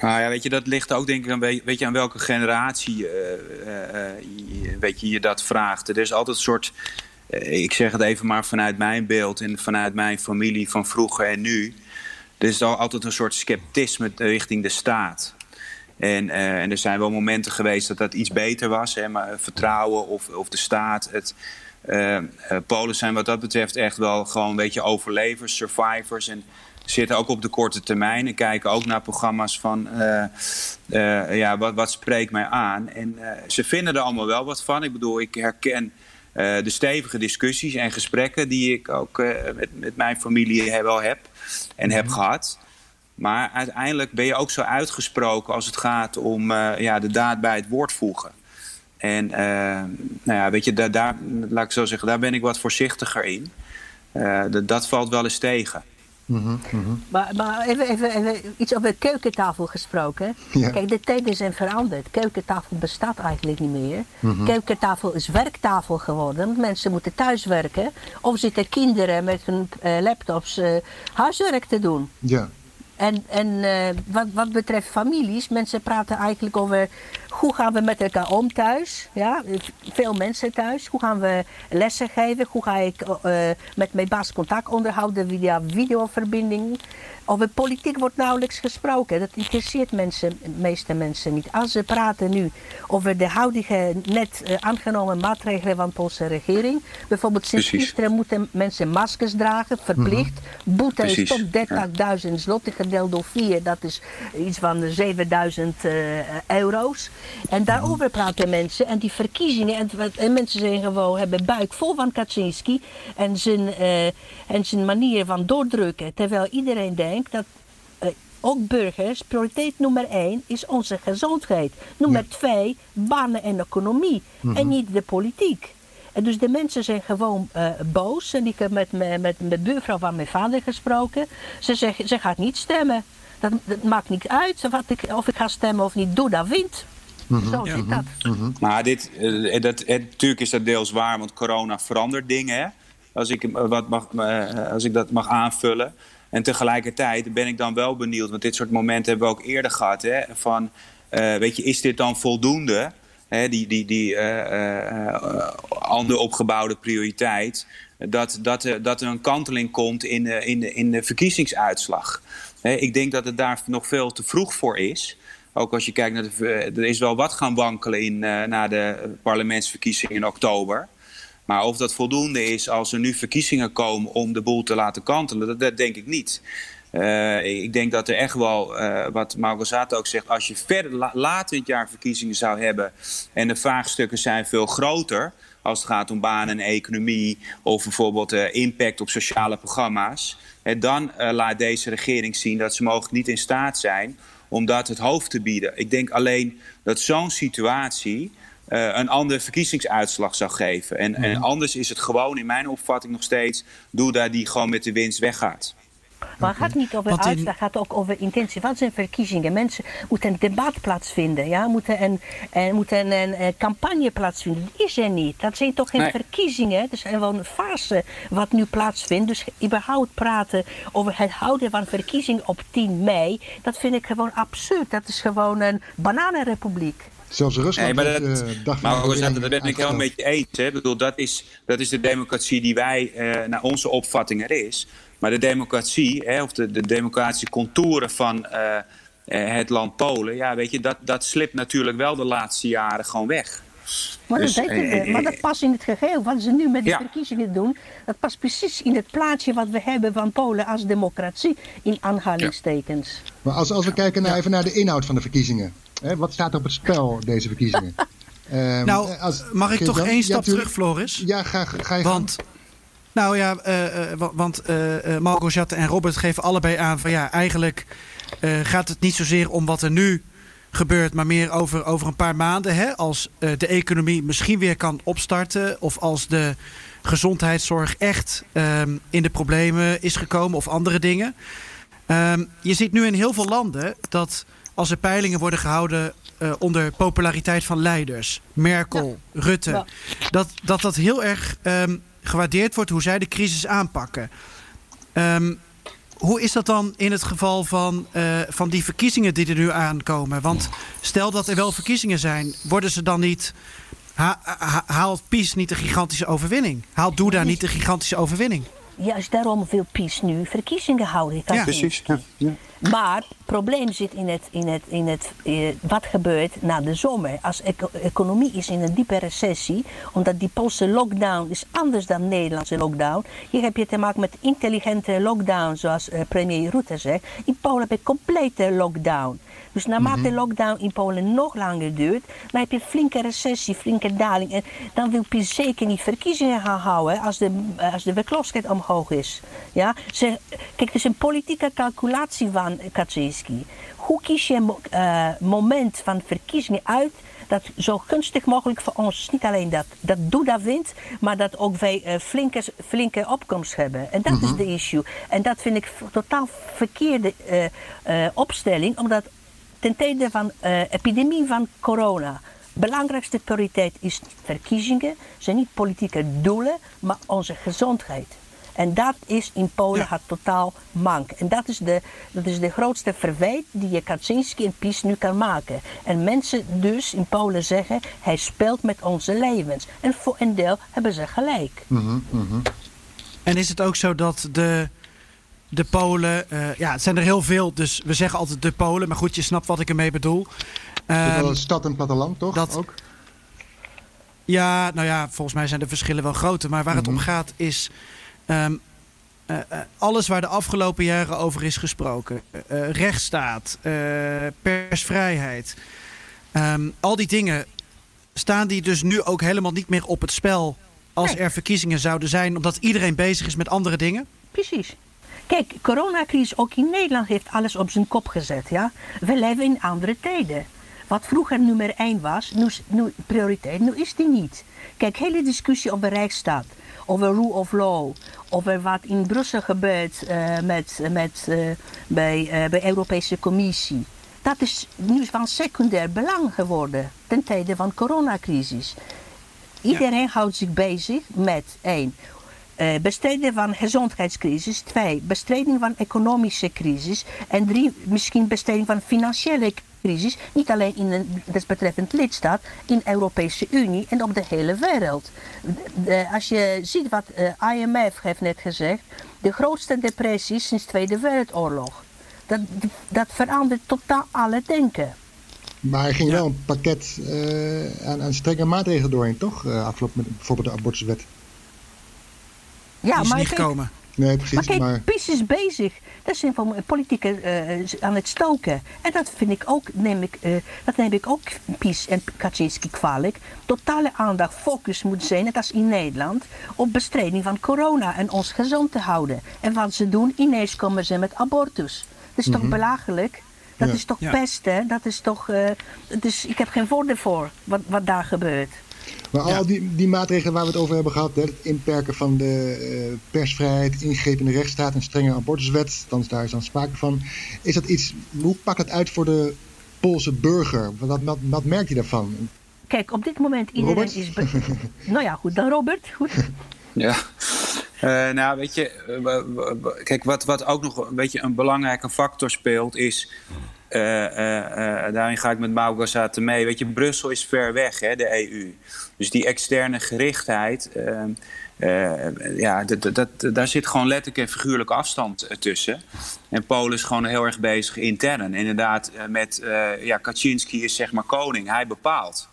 Nou ja, weet je, dat ligt ook denk ik aan, we- weet je, aan welke generatie eh, eh, eh, je, weet je, je dat vraagt. Er is altijd een soort, ik zeg het even maar vanuit mijn beeld en vanuit mijn familie van vroeger en nu. er is al altijd een soort sceptisme richting de staat. En, en er zijn wel momenten geweest dat dat iets beter was. Hè, maar vertrouwen of, of de staat. Het, Polen zijn wat dat betreft echt wel gewoon een beetje overlevers, survivors. En zitten ook op de korte termijn en kijken ook naar programma's van uh, uh, ja, wat, wat spreekt mij aan. En uh, ze vinden er allemaal wel wat van. Ik bedoel, ik herken de stevige discussies en gesprekken die ik ook met, met mijn familie wel heb en heb gehad. Maar uiteindelijk ben je ook zo uitgesproken als het gaat om ja, de daad bij het woord voegen. En nou ja, weet je, daar, daar, laat ik zo zeggen, daar ben ik wat voorzichtiger in. dat valt wel eens tegen. Mm -hmm. Maar, maar even, even, even, iets over de keukentafel gesproken. Ja. Kijk, de tijden zijn veranderd. Keukentafel bestaat eigenlijk niet meer. Mm -hmm. Keukentafel is werktafel geworden. Mensen moeten thuis werken. Of zitten kinderen met hun uh, laptops uh, huiswerk te doen. Ja. En, en uh, wat, wat betreft families, mensen praten eigenlijk over hoe gaan we met elkaar om thuis. Ja? Veel mensen thuis. Hoe gaan we lessen geven? Hoe ga ik uh, met mijn baas contact onderhouden via videoverbinding? Over politiek wordt nauwelijks gesproken. Dat interesseert mensen, de meeste mensen niet. Als ze praten nu over de huidige net uh, aangenomen maatregelen van de Poolse regering. Bijvoorbeeld sinds Precies. gisteren moeten mensen maskers dragen, verplicht. Mm -hmm. Boete is tot 30.000 zloty gedeeld door 4. Dat is iets van 7000 uh, euro's. En daarover praten mensen. En die verkiezingen, en, en mensen zijn gewoon, hebben buik vol van Kaczynski. En zijn, uh, en zijn manier van doordrukken. Terwijl iedereen denkt dat uh, ook burgers, prioriteit nummer één is onze gezondheid. Nummer ja. twee, banen en economie. Mm -hmm. En niet de politiek. En dus de mensen zijn gewoon uh, boos. En ik heb met, met, met de buurvrouw van mijn vader gesproken. Ze zegt, ze gaat niet stemmen. Dat, dat maakt niet uit of ik, of ik ga stemmen of niet. Doe dat wint. Mm -hmm. Zo ja. zit dat. Mm -hmm. Maar dit, uh, dat, natuurlijk is dat deels waar, want corona verandert dingen. Hè? Als, ik, wat mag, als ik dat mag aanvullen. En tegelijkertijd ben ik dan wel benieuwd, want dit soort momenten hebben we ook eerder gehad. Hè? Van, weet je, is dit dan voldoende? Hè? Die, die, die ander opgebouwde prioriteit. Dat, dat, dat er een kanteling komt in de, in de, in de verkiezingsuitslag. Hè? Ik denk dat het daar nog veel te vroeg voor is. Ook als je kijkt naar de. Er is wel wat gaan wankelen in, na de parlementsverkiezingen in oktober. Maar of dat voldoende is als er nu verkiezingen komen om de boel te laten kantelen, dat, denk ik niet. Uh, ik denk dat er echt wel, uh, wat Margozat ook zegt, als je verder la later in het jaar verkiezingen zou hebben en de vraagstukken zijn veel groter, als het gaat om banen en economie of bijvoorbeeld uh, impact op sociale programma's, hè, dan laat deze regering zien dat ze mogelijk niet in staat zijn om dat het hoofd te bieden. Ik denk alleen dat zo'n situatie uh, een andere verkiezingsuitslag zou geven. En, mm. en, anders is het gewoon in mijn opvatting nog steeds... doe daar die gewoon met de winst weggaat. Maar het gaat niet over in... uitslag, het gaat ook over intentie. Wat zijn verkiezingen? Mensen moeten een debat plaatsvinden, ja? moeten een, een, moeten een, een campagne plaatsvinden. Dat is er niet. Dat zijn toch geen nee. verkiezingen? Dat is gewoon een fase wat nu plaatsvindt. Dus überhaupt praten over het houden van verkiezingen op 10 mei, dat vind ik gewoon absurd. Dat is gewoon een bananenrepubliek. Zelfs Rusland. Nee, maar dat, uh, dag maar dat, dat ben ik helemaal met je eens. Hè. Ik bedoel, dat, is, dat is de democratie die wij, uh, naar onze opvatting er is. Maar de democratie, hè, of de, de democratische contouren van uh, het land Polen, ja, weet je, dat, dat slipt natuurlijk wel de laatste jaren gewoon weg. Maar dat, maar dat past in het geheel. Wat ze nu met de ja. verkiezingen doen, dat past precies in het plaatje wat we hebben van Polen als democratie, in aanhalingstekens. Ja. Maar als, als we kijken naar, even naar de inhoud van de verkiezingen. Hè, wat staat er op het spel, deze verkiezingen? um, nou, als, mag ik toch dan? één stap ja, terug, Floris? Ja, ga, ga je Want, gaan. nou ja, uh, uh, want uh, Marco Jatte en Robert geven allebei aan van ja, eigenlijk gaat het niet zozeer om wat er nu gebeurt, maar meer over, over een paar maanden. Hè, als uh, de economie misschien weer kan opstarten. Of als de gezondheidszorg echt um, in de problemen is gekomen of andere dingen. Um, je ziet nu in heel veel landen dat als er peilingen worden gehouden uh, onder populariteit van leiders, Merkel, ja. Rutte, ja. Dat, dat dat heel erg um, gewaardeerd wordt hoe zij de crisis aanpakken. Hoe is dat dan in het geval van, uh, van die verkiezingen die er nu aankomen? Want stel dat er wel verkiezingen zijn, worden ze dan niet. Ha, ha, haalt PiS niet de gigantische overwinning? Haalt Duda niet de gigantische overwinning? juist daarom wil PiS nu verkiezingen houden. Ja, Precies. Ja. Ja. Maar het probleem zit in, het, in, het, in het, eh, wat gebeurt na de zomer. Als eco- economie is in een diepe recessie, omdat die Poolse lockdown is anders dan de Nederlandse lockdown. Hier heb je te maken met intelligente lockdown, zoals eh, premier Rutte zegt. In Polen heb je complete lockdown. Dus naarmate de lockdown in Polen nog langer duurt, dan heb je flinke recessie, flinke daling. En dan wil PiS zeker niet verkiezingen gaan houden als de, als de werkloosheid omhoog is. Ja? Ze, kijk, het is een politieke calculatie van Kaczynski. Hoe kies je een eh, moment van verkiezingen uit dat zo gunstig mogelijk voor ons, niet alleen dat, dat Duda wint, maar dat ook wij eh, flinke, flinke opkomst hebben. En dat is de issue. En dat vind ik totaal verkeerde eh, opstelling, omdat ten tijde van epidemie van corona. Belangrijkste prioriteit is niet verkiezingen, zijn niet politieke doelen, maar onze gezondheid. En dat is in Polen Ja. het totaal mank. En dat is, de, dat is de grootste verwijt die je Kaczynski en PiS nu kan maken. En mensen dus in Polen zeggen, hij speelt met onze levens. En voor een deel hebben ze gelijk. En is het ook zo dat de, de Polen, eh, ja, het zijn er heel veel, dus we zeggen altijd de Polen, maar goed, je snapt wat ik ermee bedoel. Een stad en platteland, toch? dat- Ook? Ja, nou ja, volgens mij zijn de verschillen wel groter. Maar waar het om gaat is. Ehm, eh, eh, alles waar de afgelopen jaren over is gesproken. eh, rechtsstaat, persvrijheid. ehm, al die dingen. Staan die dus nu ook helemaal niet meer op het spel. Als Nee. er verkiezingen zouden zijn. Omdat iedereen bezig is met andere dingen? Precies. Kijk, coronacrisis ook in Nederland heeft alles op zijn kop gezet. Ja? We leven in andere tijden. Wat vroeger nummer één was, nu, nu prioriteit, nu is die niet. Kijk, hele discussie over rechtsstaat, over rule of law, over wat in Brussel gebeurt eh, met, met, eh, bij, eh, bij Europese Commissie. Dat is nu van secundair belang geworden ten tijde van coronacrisis. Iedereen houdt zich bezig met één. bestrijden van gezondheidscrisis. Twee, bestrijding van economische crisis. En drie, misschien bestrijding van financiële crisis. Niet alleen in een desbetreffend lidstaat, in de Europese Unie en op de hele wereld. De- de- als je ziet wat eh, IMF heeft net gezegd, de grootste depressie sinds de Tweede Wereldoorlog. Dat, dat verandert totaal alle denken. Maar er ging wel een pakket eh, aan, aan strenge maatregelen doorheen, toch? Eh, afgelopen met bijvoorbeeld de abortuswet. Ja, die is maar niet gekomen. Nee, Maar precies. kijk, Maar, PiS is bezig. Dat zijn van politieke eh, aan het stoken. En dat vind ik ook, neem ik, eh, dat neem ik ook PiS en Kaczynski kwalijk. Totale aandacht, focus moet zijn, net als in Nederland, op bestrijding van corona en ons gezond te houden. En wat ze doen, ineens komen ze met abortus. Dat is toch belachelijk? Dat Ja. is toch Ja. pesten? Dat is toch. eh, dus ik heb geen woorden voor wat, wat daar gebeurt. Maar Ja. al die, die maatregelen waar we het over hebben gehad, hè, het inperken van de eh, persvrijheid, ingreep in de rechtsstaat, een strenge abortuswet, dan is daar is dan sprake van. Is dat iets, hoe pakt het uit voor de Poolse burger? Wat, wat, wat merkt hij daarvan? Kijk, op dit moment iedereen Robert? is. nou ja, goed, dan Robert. Goed. Ja. Eh, nou, weet je, eh, kijk, wat, wat ook nog een beetje een belangrijke factor speelt is. Eh, eh, eh, daarin ga ik met Maugazaten mee. Weet je, Brussel is ver weg, hè, de EU. Dus die externe gerichtheid. ja, dat, dat, daar zit gewoon letterlijk en figuurlijk afstand tussen. En Polen is gewoon heel erg bezig intern. Inderdaad, met ja, Kaczynski is zeg maar koning, hij bepaalt.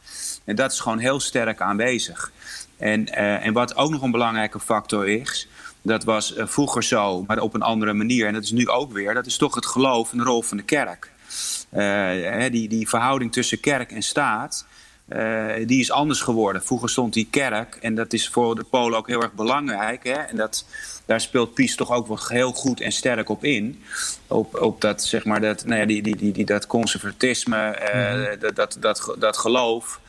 En dat is gewoon heel sterk aanwezig. En, en wat ook nog een belangrijke factor is, dat was vroeger zo, maar op een andere manier. En dat is nu ook weer, dat is toch het geloof en de rol van de kerk. Eh, die, die verhouding tussen kerk en staat, eh, die is anders geworden. Vroeger stond die kerk, en dat is voor de Polen ook heel erg belangrijk. Hè, en dat, daar speelt PiS toch ook wel heel goed en sterk op in. Op, op dat, zeg maar, dat, nou ja, die, die, die, die, dat conservatisme, eh, dat, dat, dat, dat geloof.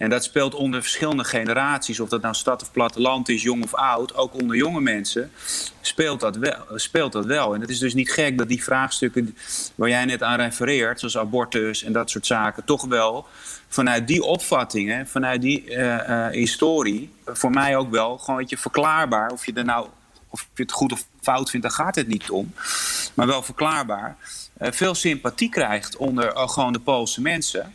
En dat speelt onder verschillende generaties, of dat nou stad of platteland is, jong of oud, ook onder jonge mensen, speelt dat wel. Speelt dat wel. En het is dus niet gek dat die vraagstukken waar jij net aan refereert, zoals abortus en dat soort zaken, toch wel vanuit die opvattingen, vanuit die eh, eh, historie, voor mij ook wel gewoon beetje verklaarbaar. Of je er nou of je het goed of fout vindt, daar gaat het niet om. Maar wel verklaarbaar. eh, veel sympathie krijgt onder gewoon de Poolse mensen.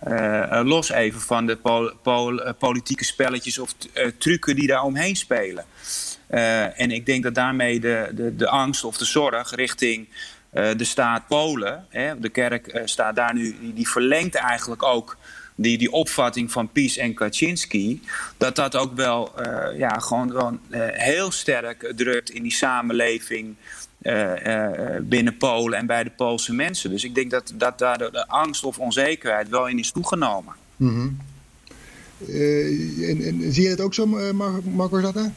Eh, eh, los even van de eh, politieke spelletjes of trucken die daar omheen spelen. en ik denk dat daarmee de, de, de angst of de zorg richting de staat Polen, hè, de kerk staat daar nu, die, verlengt eigenlijk ook die, die opvatting van Pies en Kaczynski, dat dat ook wel, ja, gewoon, uh, heel sterk drukt in die samenleving binnen Polen en bij de Poolse mensen. Dus ik denk dat, dat daar de, de angst of onzekerheid wel in is toegenomen. Mm -hmm. en, en, zie je het ook zo, Marco Zatta?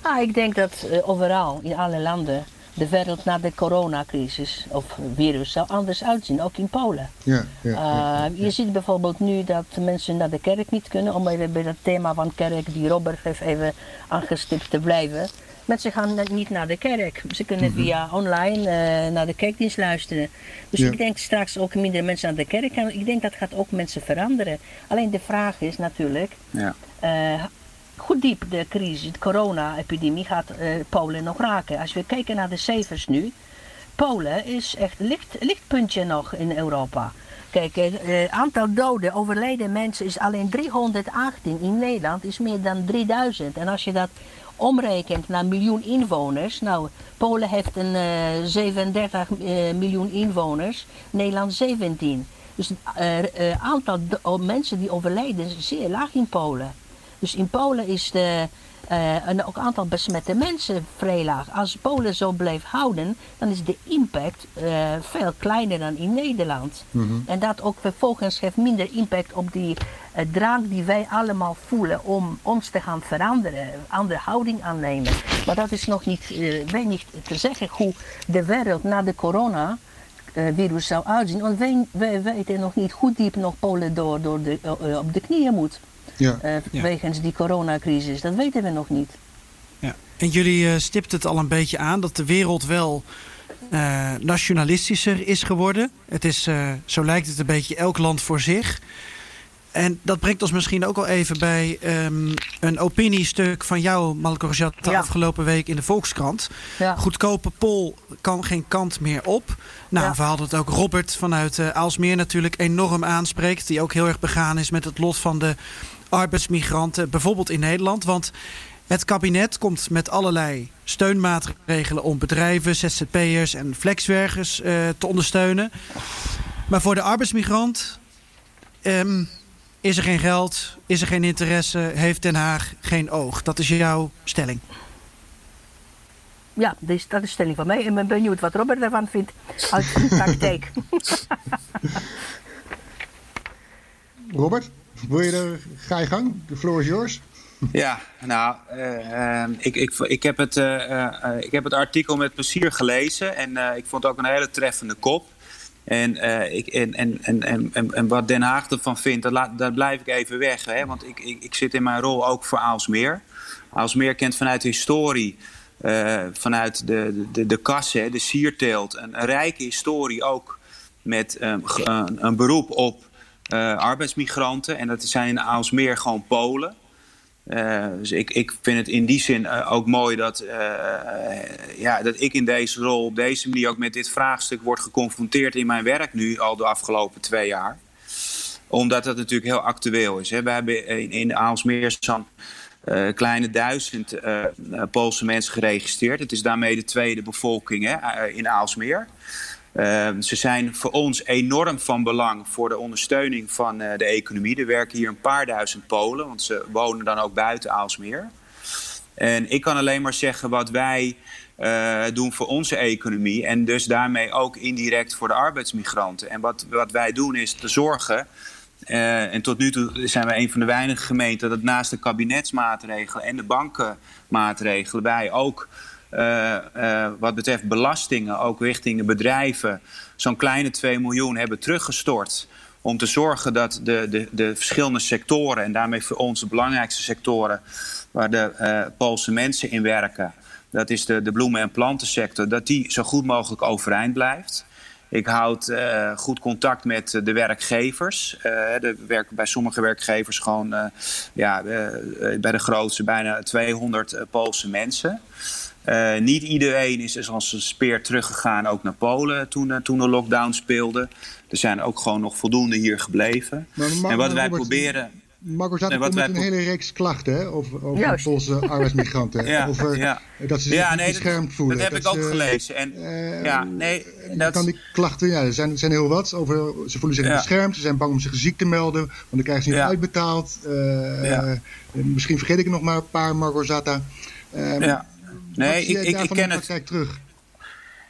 Ah, ik denk dat overal, in alle landen, de wereld na de coronacrisis of virus zou anders uitzien, ook in Polen. Ja, ja, uh, je ziet bijvoorbeeld nu dat mensen naar de kerk niet kunnen, om even bij het thema van kerk, die Robert heeft even aangestipt te blijven. Mensen gaan niet naar de kerk. Ze kunnen mm -hmm. via online uh, naar de kerkdienst luisteren. Dus ja. ik denk straks ook minder mensen naar de kerk gaan. Ik denk dat gaat ook mensen veranderen. Alleen de vraag is natuurlijk, ja. uh, hoe diep de crisis, de corona-epidemie gaat uh, Polen nog raken. Als we kijken naar de cijfers nu, Polen is echt licht, lichtpuntje nog in Europa. Kijk, het aantal doden, overleden mensen is alleen 318. In Nederland is meer dan 3000. En als je dat omrekent naar miljoen inwoners, nou, Polen heeft een uh, 37 miljoen inwoners, Nederland 17. Dus het aantal mensen die overlijden is zeer laag in Polen. Dus in Polen is de, uh, een ook aantal besmette mensen vrij laag. Als Polen zo blijft houden, dan is de impact uh, veel kleiner dan in Nederland. Mm -hmm. En dat ook vervolgens heeft minder impact op die drang die wij allemaal voelen om ons te gaan veranderen, andere houding aannemen. Maar dat is nog niet, weinig te zeggen hoe de wereld na de corona virus zou uitzien. Want wij, wij weten nog niet hoe diep nog Polen door, door de, op de knieën moet. Ja. Uh, Ja. wegens die coronacrisis. Dat weten we nog niet. Ja. En jullie uh, stipt het al een beetje aan dat de wereld wel uh, nationalistischer is geworden. Het is, uh, zo lijkt het een beetje, elk land voor zich. En dat brengt ons misschien ook al even bij um, een opiniestuk van jou, Rajat, de Ja. afgelopen week in de Volkskrant. Ja. Goedkope pol kan geen kant meer op. Nou, Ja. we hadden het ook Robert vanuit uh, Aalsmeer natuurlijk enorm aanspreekt. Die ook heel erg begaan is met het lot van de arbeidsmigranten, bijvoorbeeld in Nederland. Want het kabinet komt met allerlei steunmaatregelen om bedrijven, ZZP'ers en flexwerkers uh, te ondersteunen. Maar voor de arbeidsmigrant um, is er geen geld, is er geen interesse, heeft Den Haag geen oog. Dat is jouw stelling. Ja, dat is, dat is de stelling van mij. Ik ben benieuwd wat Robert daarvan vindt uit de praktijk. Robert, wil je er, ga je gang? De floor is yours. Ja, nou, uh, ik, ik, ik, heb het, uh, uh, ik heb het artikel met plezier gelezen en ik vond het ook een hele treffende kop. En, ik, en, en, en, en, en, wat Den Haag ervan vindt, dat blijf ik even weg. Hè? Want ik, ik, ik zit in mijn rol ook voor Aalsmeer. Aalsmeer kent vanuit de historie, vanuit de, de, de kassen, de sierteelt, een, een rijke historie ook met een, een beroep op arbeidsmigranten. En dat zijn in Aalsmeer gewoon Polen. Uh, dus ik, ik vind het in die zin uh, ook mooi dat, uh, ja, dat ik in deze rol op deze manier ook met dit vraagstuk word geconfronteerd in mijn werk nu al de afgelopen twee jaar. Omdat dat natuurlijk heel actueel is. Hè. We hebben in, in Aalsmeer zo'n kleine duizend Poolse mensen geregistreerd. Het is daarmee de tweede bevolking hè, in Aalsmeer. Uh, ze zijn voor ons enorm van belang voor de ondersteuning van uh, de economie. Er werken hier een paar duizend Polen, want ze wonen dan ook buiten Aalsmeer. En ik kan alleen maar zeggen wat wij uh, doen voor onze economie en dus daarmee ook indirect voor de arbeidsmigranten. En wat, wat wij doen is te zorgen. en tot nu toe zijn we een van de weinige gemeenten dat naast de kabinetsmaatregelen en de bankenmaatregelen wij ook uh, uh, wat betreft belastingen, ook richting de bedrijven, zo'n kleine 2 miljoen hebben teruggestort. Om te zorgen dat de, de, de verschillende sectoren, en daarmee voor ons de belangrijkste sectoren waar de uh, Poolse mensen in werken, dat is de, de bloemen- en plantensector, dat die zo goed mogelijk overeind blijft. Ik houd goed contact met de werkgevers. Uh, werken bij sommige werkgevers gewoon, ja, bij de grootste bijna 200 Poolse mensen. Uh, niet iedereen is dus als een speer teruggegaan ook naar Polen toen, uh, toen de lockdown speelde. Er zijn ook gewoon nog voldoende hier gebleven. Maar, maar, en wat wij Robert, proberen. Marco komt met wij een hele reeks klachten hè, over, over. Poolse arbeidsmigranten. Ja, over ja. dat ze zich Ja, niet nee, dat, beschermd voelen. dat heb ik ook ze, gelezen. En, eh, ja, nee, dat, kan die klachten, ja, er zijn, er zijn heel wat. Over, ze voelen zich Ja. beschermd, ze zijn bang om zich ziek te melden, want dan krijgen ze niet Ja. uitbetaald. Eh, Ja. eh, misschien vergeet ik er nog maar een paar, Marco Zata. Eh, ja. Nee, ik, ik, ken het. terug.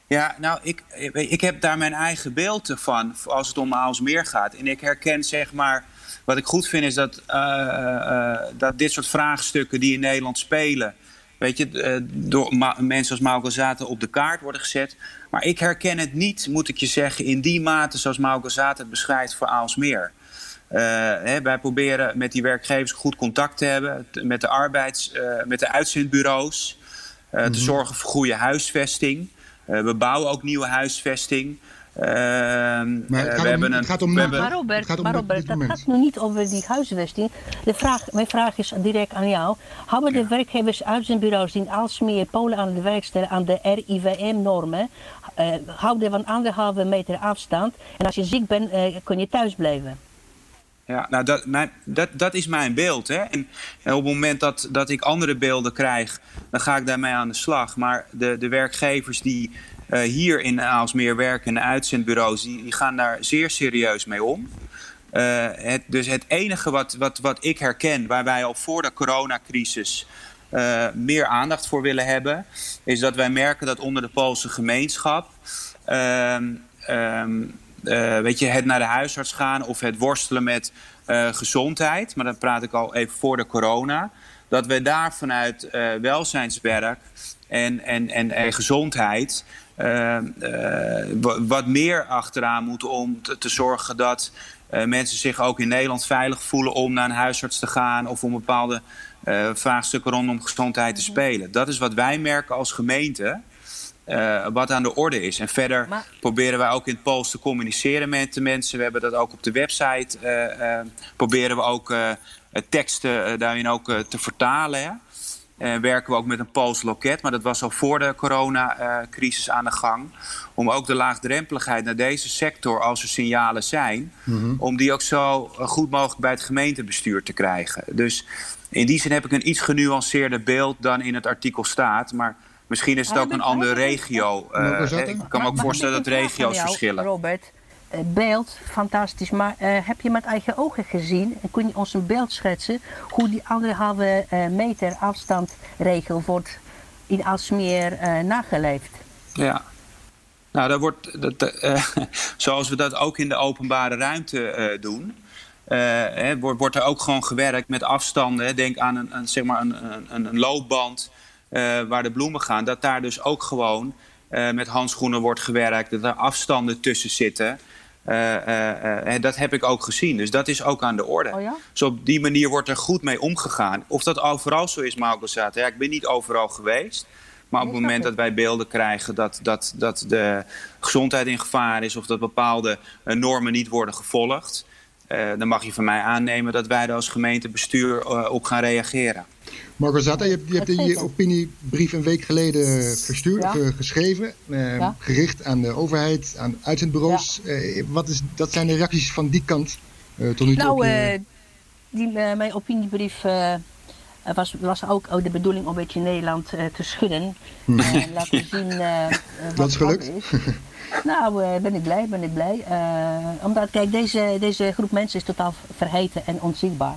Ja, nou, ik, ik heb daar mijn eigen beeld van als het om Aalsmeer gaat. En ik herken zeg maar, wat ik goed vind is dat, eh, eh, dat dit soort vraagstukken die in Nederland spelen, weet je, eh, door ma- mensen als Mauke Zaten op de kaart worden gezet. Maar ik herken het niet, moet ik je zeggen, in die mate zoals Mauke Zaten het beschrijft voor Aalsmeer. Hè, wij proberen met die werkgevers goed contact te hebben, t- met de arbeids, met de uitzendbureaus, eh, te zorgen voor goede huisvesting. Eh, we bouwen ook nieuwe huisvesting. Ehm, Maar eh, het gaat we om- hebben het een, gaat om we nu. hebben- Maar Het Robert, gaat om maar Robert dat gaat nu niet over die huisvesting. De vraag, mijn vraag is direct aan jou. Houden de werkgevers, uitzendbureaus die in Aalsmeer Polen aan het werk stellen aan de RIVM-normen, eh, houden van anderhalve meter afstand. En als je ziek bent, eh, kun je thuis blijven. Ja, nou dat, mijn, dat, dat is mijn beeld. Hè? En, en op het moment dat, dat ik andere beelden krijg, dan ga ik daarmee aan de slag. Maar de, de werkgevers die eh, hier in Aalsmeer werken, en de uitzendbureaus, die, die gaan daar zeer serieus mee om. Eh, het, dus het enige wat, wat, wat ik herken, waar wij al voor de coronacrisis eh, meer aandacht voor willen hebben, is dat wij merken dat onder de Poolse gemeenschap. ehm, eh, weet je, het naar de huisarts gaan of het worstelen met eh, gezondheid, maar dan praat ik al even voor de corona, dat we daar vanuit eh, welzijnswerk en, en, en, en gezondheid wa- wat meer achteraan moeten om te, te zorgen dat mensen zich ook in Nederland veilig voelen om naar een huisarts te gaan of om bepaalde vraagstukken rondom gezondheid te spelen. Dat is wat wij merken als gemeente. Eh, wat aan de orde is. En verder Maar- proberen wij ook in het Pools te communiceren met de mensen. We hebben dat ook op de website. eh, eh, proberen we ook teksten daarin ook te vertalen. Hè. Eh, werken we ook met een Pools loket, maar dat was al voor de coronacrisis aan de gang. Om ook de laagdrempeligheid naar deze sector, als er signalen zijn, om die ook zo goed mogelijk bij het gemeentebestuur te krijgen. Dus in die zin heb ik een iets genuanceerder beeld dan in het artikel staat. Maar misschien is het Maar ook een andere regio. eh, ik kan me ook voorstellen dat regio's verschillen. Robert, Eh, beeld, fantastisch. Maar eh, heb je met eigen ogen gezien, en kun je ons een beeld schetsen, hoe die anderhalve eh, meter afstandregel wordt in Alsmeer eh, nageleefd? Ja. Nou, dat wordt, dat, eh, zoals we dat ook in de openbare ruimte eh, doen, eh, hè, wordt, wordt er ook gewoon gewerkt met afstanden. Hè. Denk aan een, een, zeg maar een, een, een loopband waar de bloemen gaan. Dat daar dus ook gewoon eh, met handschoenen wordt gewerkt. Dat er afstanden tussen zitten. Eh, eh, eh, dat heb ik ook gezien. Dus dat is ook aan de orde. Oh ja? Dus op die manier wordt er goed mee omgegaan. Of dat overal zo is, Marco Zaat. Ja, ik ben niet overal geweest. Maar op het moment dat wij beelden krijgen dat, dat, dat de gezondheid in gevaar is... of dat bepaalde eh, normen niet worden gevolgd... eh, dan mag je van mij aannemen dat wij er als gemeentebestuur eh, op gaan reageren. Marco Zata, je hebt, je hebt opiniebrief een week geleden Ja. of, eh, geschreven. eh, Ja. Gericht aan de overheid, aan uitzendbureaus. Eh, wat is, dat zijn de reacties van die kant eh, tot nu toe? op Nou, je- eh, die, mijn opiniebrief eh, was, was ook, ook de bedoeling om een beetje Nederland eh, te schudden. Eh, laten zien wat Dat is gelukt. wat is. Nou, eh, ben ik blij, ben ik blij. Eh, omdat, kijk, deze, deze groep mensen is totaal vergeten en onzichtbaar.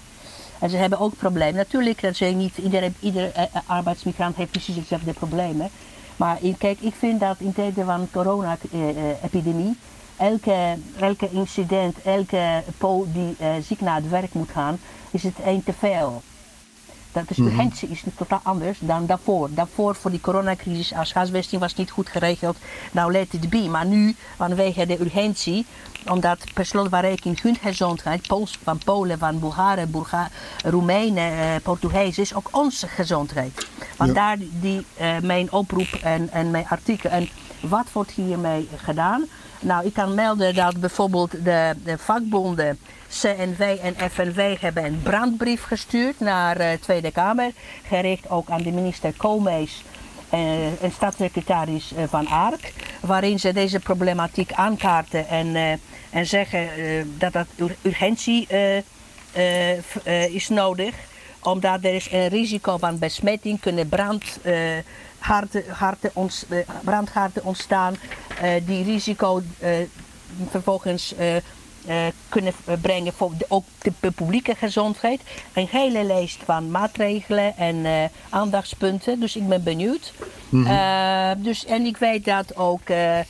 En ze hebben ook problemen. Natuurlijk, dat zijn niet, iedere, iedere eh, arbeidsmigrant heeft precies hetzelfde problemen. Maar kijk, ik vind dat in tijden van corona-epidemie, elke, elke incident, elke Pool die ziek naar het werk moet gaan, is het één te veel. Dat is urgentie is totaal anders dan daarvoor. Daarvoor voor die coronacrisis, als huisvesting was niet goed geregeld, nou let it be. Maar nu, vanwege de urgentie, omdat per slot van rekening hun gezondheid, Pools, van Polen, van Bulgaren, Bulga Roemenen, eh, Portugees, is ook onze gezondheid. Want Ja. daar die, eh, mijn oproep en, en mijn artikel. En wat wordt hiermee gedaan? Nou, ik kan melden dat bijvoorbeeld de, de vakbonden CNV en FNV hebben een brandbrief gestuurd naar de Tweede Kamer. Gericht ook aan de minister Koolmees eh, en staatssecretaris eh, Van Ark. Waarin ze deze problematiek aankaarten en, eh, en zeggen eh, dat dat ur- urgentie eh, eh, eh, is nodig, omdat er is een risico van besmetting kunnen brandhaarden harten ons, eh, brandhaarden ontstaan, eh, die risico eh, vervolgens eh, eh, kunnen brengen voor de, ook de publieke gezondheid. Een hele lijst van maatregelen en eh, aandachtspunten. Dus ik ben benieuwd. Eh, dus, en ik weet dat ook eh, eh,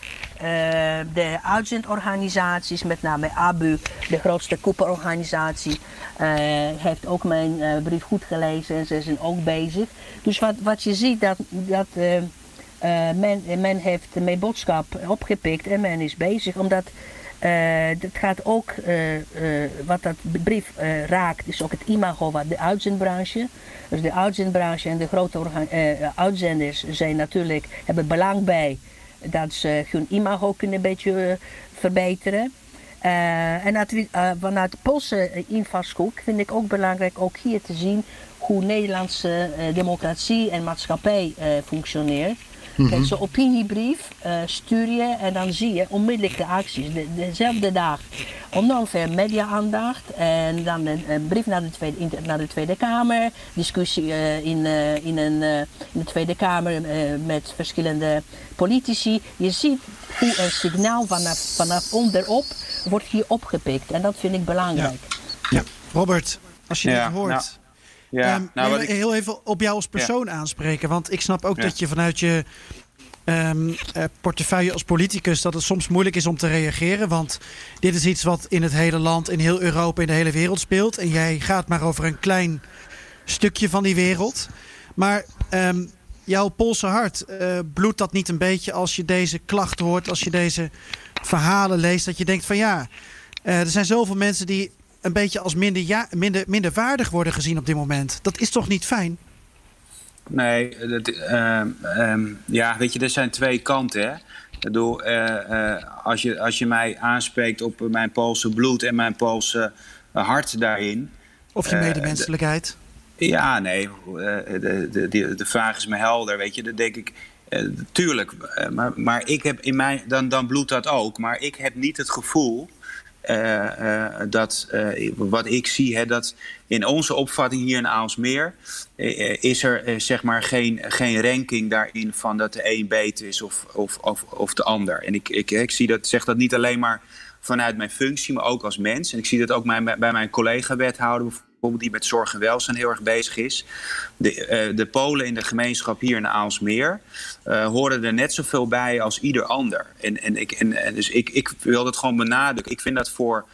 de uitzendorganisaties, met name ABU, de grootste koepelorganisatie, eh, heeft ook mijn eh, brief goed gelezen en ze zijn ook bezig. Dus wat, wat je ziet, dat, dat eh, eh, men, men heeft mijn boodschap opgepikt en men is bezig, omdat eh dat gaat ook, eh, eh, wat dat brief eh, raakt, is ook het imago van de uitzendbranche. Dus de uitzendbranche en de grote eh, uitzenders zijn natuurlijk, hebben belang bij dat ze hun imago kunnen een beetje eh, verbeteren. Eh, en eh, vanuit de Poolse eh, invalshoek vind ik ook belangrijk ook hier te zien hoe Nederlandse eh, democratie en maatschappij Kijk, zo'n opiniebrief eh, stuur je en dan zie je onmiddellijk de acties. De, dezelfde dag. Ondanks media-aandacht en dan een, een brief naar de, tweede, naar de Tweede Kamer. Discussie eh, in, eh, in, een, eh, in de Tweede Kamer eh, met verschillende politici. Je ziet hoe een signaal vanaf, vanaf onderop wordt hier opgepikt. En dat vind ik belangrijk. Ja. Robert, als je Ja, dit hoort. nou, Ja, Ehm, nou, ik heel even op jou als persoon aanspreken. Want ik snap ook Ja. dat je vanuit je ehm, eh, portefeuille als politicus... dat het soms moeilijk is om te reageren. Want dit is iets wat in het hele land, in heel Europa, in de hele wereld speelt. En jij gaat maar over een klein stukje van die wereld. Maar ehm, jouw Poolse hart, eh, bloedt dat niet een beetje als je deze klacht hoort... als je deze verhalen leest, dat je denkt van ja... eh, er zijn zoveel mensen die een beetje als minder, ja, minder, minder waardig worden gezien op dit moment. Dat is toch niet fijn? Nee, dat, ehm, ehm, ja, weet je, er zijn twee kanten. Hè? Ik bedoel, eh, eh, als, je, als je mij aanspreekt op mijn Poolse bloed en mijn Poolse eh, hart daarin. Of je medemenselijkheid? Ja, nee, de, de, de, de vraag is me helder, weet je. Dan denk ik, tuurlijk, maar, maar ik heb in mij, dan, dan bloedt dat ook. Maar ik heb niet het gevoel dat, eh, wat ik zie, hè, dat in onze opvatting hier in Aalsmeer... eh, eh, is er eh, zeg maar geen, geen ranking daarin van dat de een beter is of, of, of, of de ander. En ik, ik, ik zie dat, zeg dat niet alleen maar vanuit mijn functie, maar ook als mens. En ik zie dat ook mijn, bij mijn collega-wethouder die met zorg en welzijn heel erg bezig is. De, eh, de Polen in de gemeenschap hier in Aalsmeer eh, horen er net zoveel bij als ieder ander. En, en, ik, en, en dus ik, ik wil dat gewoon benadrukken. Ik vind dat voor,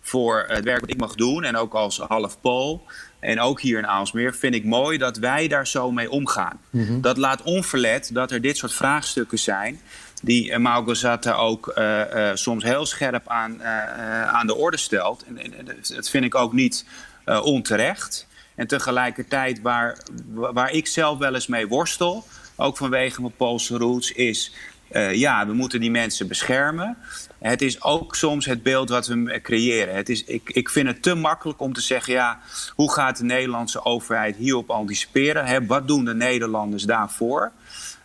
voor het werk wat ik mag doen en ook als half Pool. En ook hier in Aalsmeer vind ik mooi dat wij daar zo mee omgaan. Dat laat onverlet dat er dit soort vraagstukken zijn die uh, Maugorzata ook uh, uh, soms heel scherp aan, uh, aan de orde stelt. En, en, dat vind ik ook niet uh, onterecht. En tegelijkertijd waar, waar ik zelf wel eens mee worstel, ook vanwege mijn Poolse roots, is uh, ja, we moeten die mensen beschermen. Het is ook soms het beeld wat we creëren. Het is, ik, ik vind het te makkelijk om te zeggen, ja, hoe gaat de Nederlandse overheid hierop anticiperen? Hè, wat doen de Nederlanders daarvoor?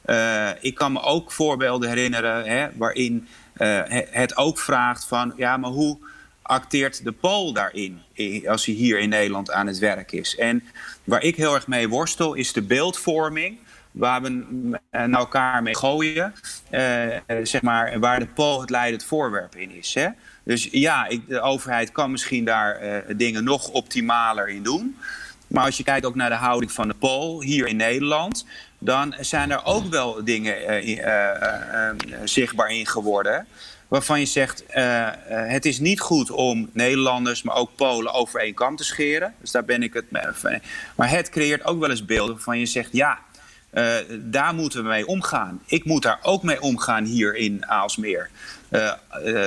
Uh, ik kan me ook voorbeelden herinneren hè, waarin het ook vraagt van, ja, maar hoe acteert de Pool daarin als hij hier in Nederland aan het werk is? En waar ik heel erg mee worstel is de beeldvorming waar we naar elkaar mee gooien, uh, zeg maar, waar de Pool het leidend voorwerp in is. Hè? Dus ja, ik, de overheid kan misschien daar uh, dingen nog optimaler in doen. Maar als je kijkt ook naar de houding van de Pool hier in Nederland, dan zijn er ook wel dingen uh, zichtbaar in geworden. Waarvan je zegt, het is niet goed om Nederlanders, maar ook Polen over één kam te scheren. Dus daar ben ik het mee. Maar het creëert ook wel eens beelden waarvan je zegt, ja, uh, daar moeten we mee omgaan. Ik moet daar ook mee omgaan hier in Aalsmeer.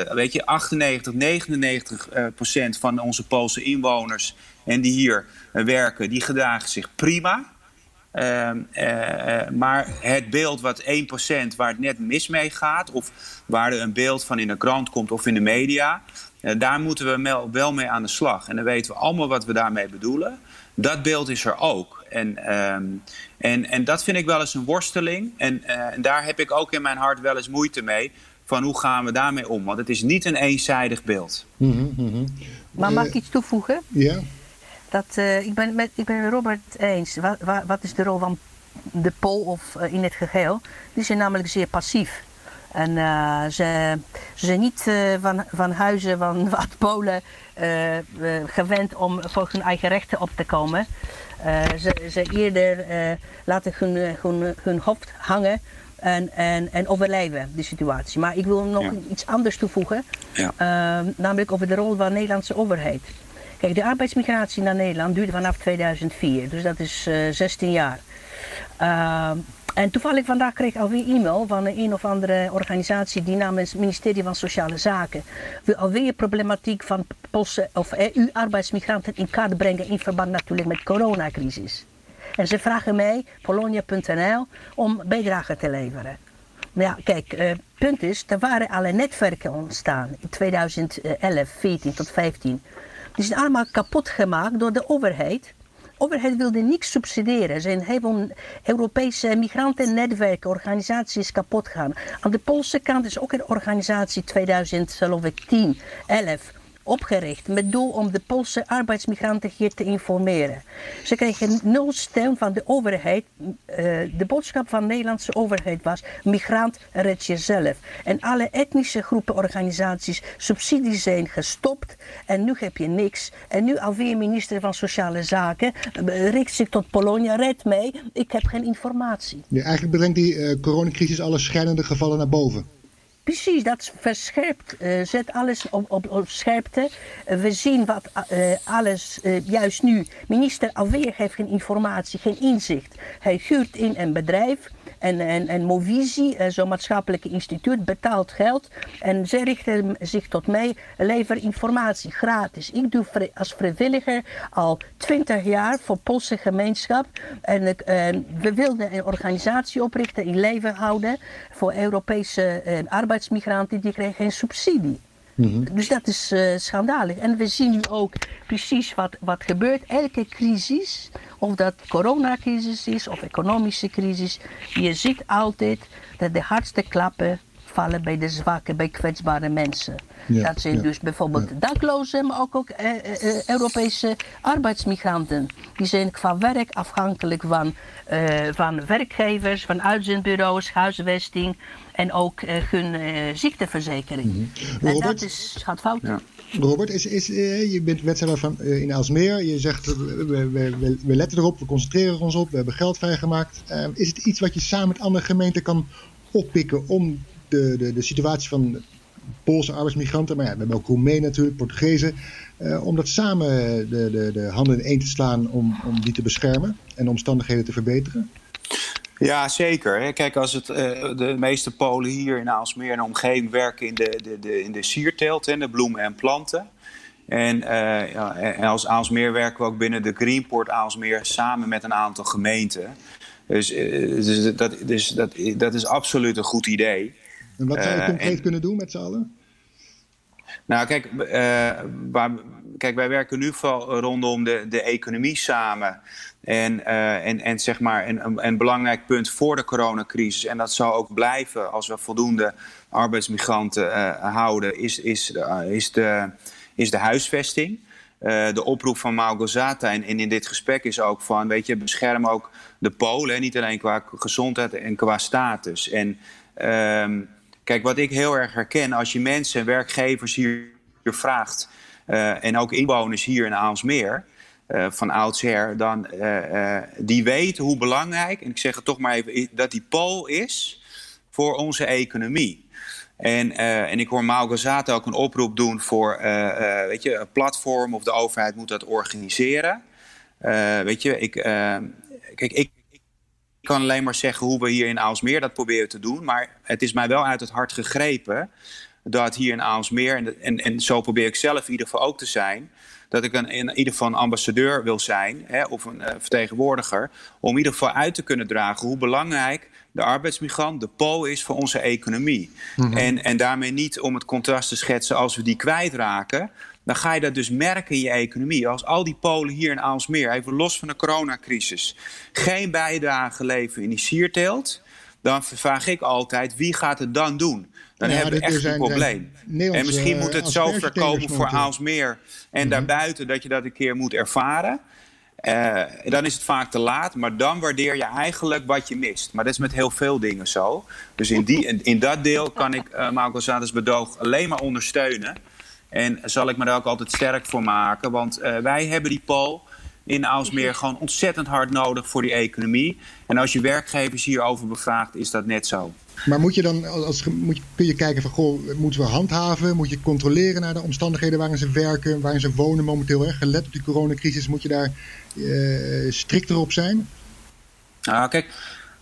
Weet je, 98, 99 procent van onze Poolse inwoners en die hier werken, die gedragen zich prima. Maar het beeld wat 1% waar het net mis mee gaat, of waar er een beeld van in de krant komt of in de media, daar moeten we wel mee aan de slag. En dan weten we allemaal wat we daarmee bedoelen. Dat beeld is er ook. En, um, en, en dat vind ik wel eens een worsteling. En, uh, en daar heb ik ook in mijn hart wel eens moeite mee. Van hoe gaan we daarmee om? Want het is niet een eenzijdig beeld. Mm -hmm, mm -hmm. Maar mag ik iets toevoegen? Ja. Dat, uh, ik, ben met, ik ben met Robert eens. Wat, wat, wat is de rol van de Pool of uh, in het geheel? Die zijn namelijk zeer passief. En uh, ze, ze zijn niet van, van huizen van wat Polen gewend om voor hun eigen rechten op te komen. ze, ze eerder laten hun, hun, hun hoofd hangen en, en, en overleven, die situatie. Maar ik wil nog ja. iets anders toevoegen, ja. uh, namelijk over de rol van de Nederlandse overheid. Kijk, de arbeidsmigratie naar Nederland duurde vanaf 2004, dus dat is uh, 16 jaar. Uh, en toevallig vandaag kreeg ik alweer e-mail van een, of andere organisatie die namens het ministerie van Sociale Zaken wil alweer problematiek van Poolse of EU-arbeidsmigranten in kaart brengen in verband natuurlijk met de coronacrisis. En ze vragen mij, polonia.nl, om bijdrage te leveren. Maar ja, kijk, uh, punt is, er waren alle netwerken ontstaan in 2011, 14 tot 15. Die zijn allemaal kapot gemaakt door de overheid. De overheid wilde niks subsidiëren. Zijn heel veel Europese migrantennetwerken, organisaties kapot gegaan. Aan de Poolse kant is ook een organisatie 2010, 11 opgericht met doel om de Poolse arbeidsmigranten hier te informeren. Ze kregen nul steun van de overheid. Uh, de boodschap van de Nederlandse overheid was: migrant red jezelf. En alle etnische groepen, organisaties, subsidies zijn gestopt. En nu heb je niks. En nu alweer minister van Sociale Zaken richt zich tot Polonia: red mij, ik heb geen informatie. Ja, eigenlijk brengt die uh, coronacrisis alle schijnende gevallen naar boven. Precies, dat verscherpt, uh, zet alles op, op, scherpte. We zien wat uh, alles juist nu. Minister alweer heeft geen informatie, geen inzicht. Hij huurt in een bedrijf en, en, en Movisie, zo'n maatschappelijk instituut, betaalt geld. En zij richten zich tot mij, lever informatie gratis. Ik doe als vrijwilliger al 20 jaar voor Poolse gemeenschap. En we wilden een organisatie oprichten, in leven houden voor Europese arbeidsmigranten. Die kregen geen subsidie. -hmm. Dus dat is uh, schandalig. En we zien nu ook precies wat, wat gebeurt. Elke crisis, of dat coronacrisis is of economische crisis, je ziet altijd dat de hardste klappen vallen bij de zwakke, bij kwetsbare mensen. Ja, dat zijn ja, dus bijvoorbeeld ja. daklozen, maar ook, ook uh, uh, Europese arbeidsmigranten. Die zijn qua werk afhankelijk van, uh, van werkgevers, van uitzendbureaus, huisvesting en ook hun ziekteverzekering. Mm -hmm. En dat is, gaat fout. Robert, is, is, je bent wethouder van, in Aalsmeer. Je zegt, we, we, we, we, letten erop, we concentreren ons op, we hebben geld vrijgemaakt. is het iets wat je samen met andere gemeenten kan oppikken om de, de, de situatie van Poolse arbeidsmigranten, maar ja, we hebben ook Roemenen natuurlijk, Portugezen, uh, om dat samen de, de, de handen in één te slaan om, om die te beschermen en de omstandigheden te verbeteren? Ja, zeker. Kijk, als het, uh, de meeste Polen hier in Aalsmeer en omgeving werken in de, de, de, in de sierteelt, en de bloemen en planten. En, uh, ja, en als Aalsmeer werken we ook binnen de Greenport Aalsmeer samen met een aantal gemeenten. Dus, dus, dat, dus dat, dat is absoluut een goed idee. En wat zou je concreet en, kunnen doen met z'n allen? Nou, kijk, uh, waar, kijk, wij werken nu vooral rondom de, de economie samen. En, uh, en, en zeg maar een, een belangrijk punt voor de coronacrisis, en dat zal ook blijven als we voldoende arbeidsmigranten uh, houden, is, is, is, de, is de huisvesting. Uh, de oproep van Malgozata en, en in dit gesprek is ook van, weet je, bescherm ook de Polen, niet alleen qua gezondheid en qua status. En um, Kijk, wat ik heel erg herken, als je mensen, werkgevers hier, vraagt, uh, en ook inwoners hier in Aalsmeer, uh, van oudsher, dan uh, die weten hoe belangrijk, en ik zeg het toch maar even, dat die pool is voor onze economie. En, en ik hoor Maal Gazzata ook een oproep doen voor weet je, een platform of de overheid moet dat organiseren. weet je, ik, kijk, ik kan alleen maar zeggen hoe we hier in Aalsmeer dat proberen te doen. Maar het is mij wel uit het hart gegrepen dat hier in Aalsmeer, en, en, en zo probeer ik zelf in ieder geval ook te zijn, dat ik een, in ieder geval een ambassadeur wil zijn, hè, of een uh, vertegenwoordiger, om in ieder geval uit te kunnen dragen hoe belangrijk de arbeidsmigrant, de pool is voor onze economie. Mm -hmm. en, en daarmee niet om het contrast te schetsen als we die kwijtraken, dan ga je dat dus merken in je economie. Als al die Polen hier in Aalsmeer, even los van de coronacrisis, geen bijdrage leveren in die sierteelt, dan vraag ik altijd wie gaat het dan doen? Dan Ja, hebben we echt een probleem. En misschien eh, moet het zo ver aspergetelers komen voor. Aalsmeer en Mhm. daarbuiten dat je dat een keer moet ervaren. Eh, dan is het vaak te laat, maar dan waardeer je eigenlijk wat je mist. Maar dat is met heel veel dingen zo. Dus in, die, in, in dat deel kan ik uh, Marco Zates bedoog alleen maar ondersteunen. En zal ik me daar ook altijd sterk voor maken. Want uh, wij hebben die pool in Aalsmeer gewoon ontzettend hard nodig voor die economie. En als je werkgevers hierover bevraagt, is dat net zo. Maar moet je dan, als, moet je, kun je kijken van, goh, moeten we handhaven? Moet je controleren naar de omstandigheden waarin ze werken, waarin ze wonen momenteel? Hè? Gelet op die coronacrisis, moet je daar uh, strikter op zijn? Nou, kijk,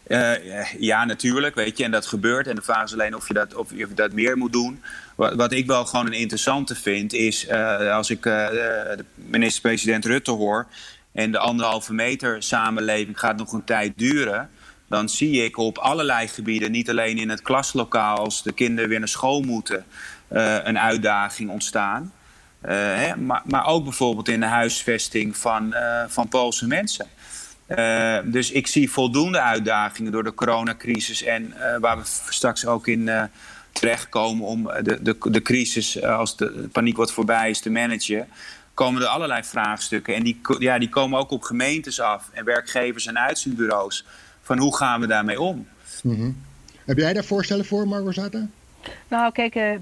uh, ja, natuurlijk, weet je, en dat gebeurt. En de vraag is alleen of je dat, of je dat meer moet doen. Wat, wat ik wel gewoon een interessante vind, is uh, als ik de minister-president Rutte hoor... en de anderhalve meter samenleving gaat nog een tijd duren dan zie ik op allerlei gebieden, niet alleen in het klaslokaal als de kinderen weer naar school moeten, een uitdaging ontstaan. Hè, maar, maar, ook bijvoorbeeld in de huisvesting van, van Poolse mensen. Dus ik zie voldoende uitdagingen door de coronacrisis en waar we straks ook in terechtkomen om de, de, de crisis, als de paniek wat voorbij is, te managen komen er allerlei vraagstukken. En die, ja, die komen ook op gemeentes af en werkgevers en uitzendbureaus van hoe gaan we daarmee om. Mm -hmm. Heb jij daar voorstellen voor, Margosata? Nou, kijk, uh,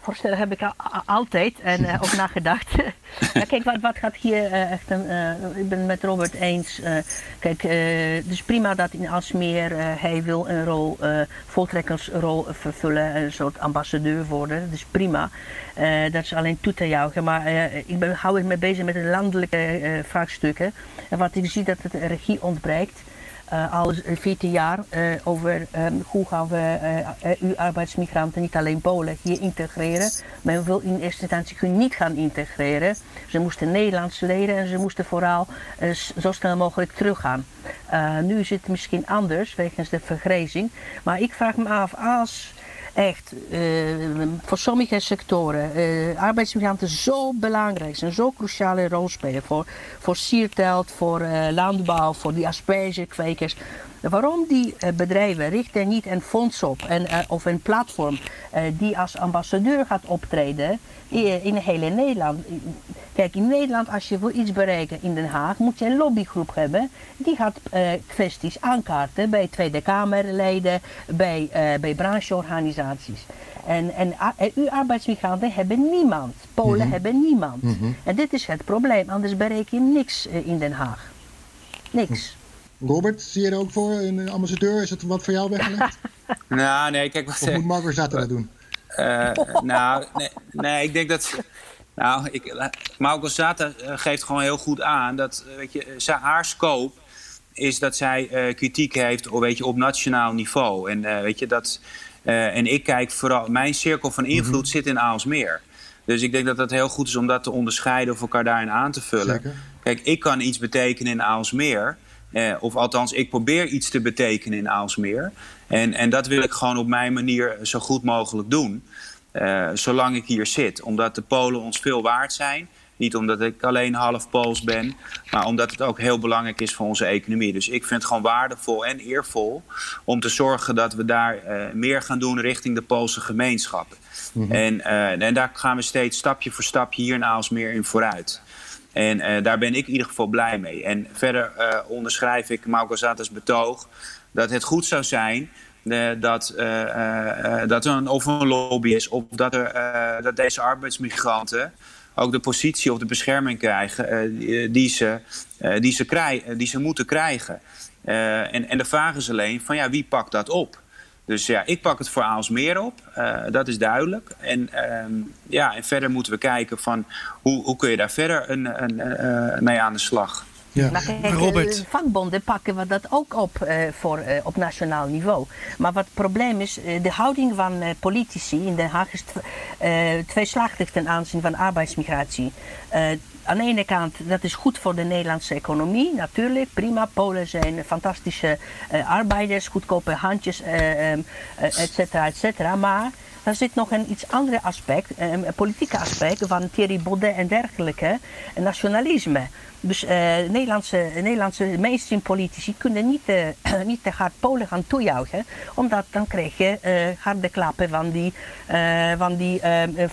voorstellen heb ik al, altijd en uh, ook nagedacht. ja, kijk, wat, wat gaat hier uh, echt een. ik ben met Robert eens. kijk, het is prima dat in Alsmeer hij wil een rol, voltrekkersrol vervullen, een soort ambassadeur worden. Dat is prima. dat is alleen toe te juichen. Maar ik ben, hou me bezig met de landelijke vraagstukken. En wat ik zie dat het regie ontbreekt. Uh, al 14 jaar uh, over um, hoe gaan we uh, EU-arbeidsmigranten, niet alleen Polen, hier integreren. Men wil in eerste instantie hun niet gaan integreren. Ze moesten Nederlands leren en ze moesten vooral zo snel mogelijk teruggaan. nu is het misschien anders wegens de vergrijzing. Maar ik vraag me af, als echt uh, voor sommige sectoren uh, arbeidsmigranten zo belangrijk zijn, zo cruciale rol spelen voor, voor siertelt, voor uh, landbouw, voor die aspergekwekers. Waarom die bedrijven richten niet een fonds op en, of een platform die als ambassadeur gaat optreden in, in hele Nederland? Kijk, in Nederland, als je wil iets bereiken in Den Haag, moet je een lobbygroep hebben. Die gaat kwesties aankaarten bij Tweede Kamerleden, bij, bij brancheorganisaties. En, en EU-arbeidsmigranten hebben niemand. Polen mm -hmm. hebben niemand. Mm -hmm. En dit is het probleem, anders bereik je niks in Den Haag. Niks. Robert, zie je er ook voor een ambassadeur? Is dat wat voor jou weggelegd? nou, nee, kijk... Wat, of moet Marco Zatta dat doen? nou, nee, nee, ik denk dat... Nou, ik, Mauko Zata geeft gewoon heel goed aan dat weet je, haar scope is dat zij uh, kritiek heeft weet je, op nationaal niveau. En, uh, weet je, dat, uh, en ik kijk vooral, mijn cirkel van invloed mm -hmm. zit in Aalsmeer. Dus ik denk dat het heel goed is om dat te onderscheiden of elkaar daarin aan te vullen. Zeker. Kijk, ik kan iets betekenen in Aalsmeer. Eh, of althans, ik probeer iets te betekenen in Aalsmeer. En, en dat wil ik gewoon op mijn manier zo goed mogelijk doen. Uh, zolang ik hier zit. Omdat de Polen ons veel waard zijn. Niet omdat ik alleen half Pools ben, maar omdat het ook heel belangrijk is voor onze economie. Dus ik vind het gewoon waardevol en eervol om te zorgen dat we daar uh, meer gaan doen richting de Poolse gemeenschap. Mm -hmm. en, uh, en daar gaan we steeds stapje voor stapje hier in Aalsmeer in vooruit. En daar ben ik in ieder geval blij mee. En verder onderschrijf ik Mauko Zata's betoog dat het goed zou zijn uh, dat, dat er een, of een lobby is, of dat, er, dat deze arbeidsmigranten ook de positie of de bescherming krijgen die, ze, die, ze die ze moeten krijgen. en, en de vraag is alleen van ja, wie pakt dat op? Dus ja, ik pak het voor Aalsmeer op, dat is duidelijk. En, ja, en verder moeten we kijken van hoe, hoe kun je daar verder een, een, mee aan de slag. Ja. Maar kijk, Robert. vakbonden pakken we dat ook op uh, voor, uh, op nationaal niveau. Maar wat het probleem is, uh, de houding van politici in Den Haag is tweeslachtig ten aanzien van arbeidsmigratie. Aan de ene kant, dat is goed voor de Nederlandse economie, natuurlijk, prima. Polen zijn fantastische arbeiders, goedkope handjes, et cetera, et cetera. Maar daar zit nog een iets ander aspect, een politieke aspect van Thierry Baudet en dergelijke, nationalisme. Dus uh, Nederlandse, Nederlandse mainstream politici kunnen niet, uh, niet te hard Polen gaan toejuichen, omdat dan krijg je uh, harde klappen van die, van die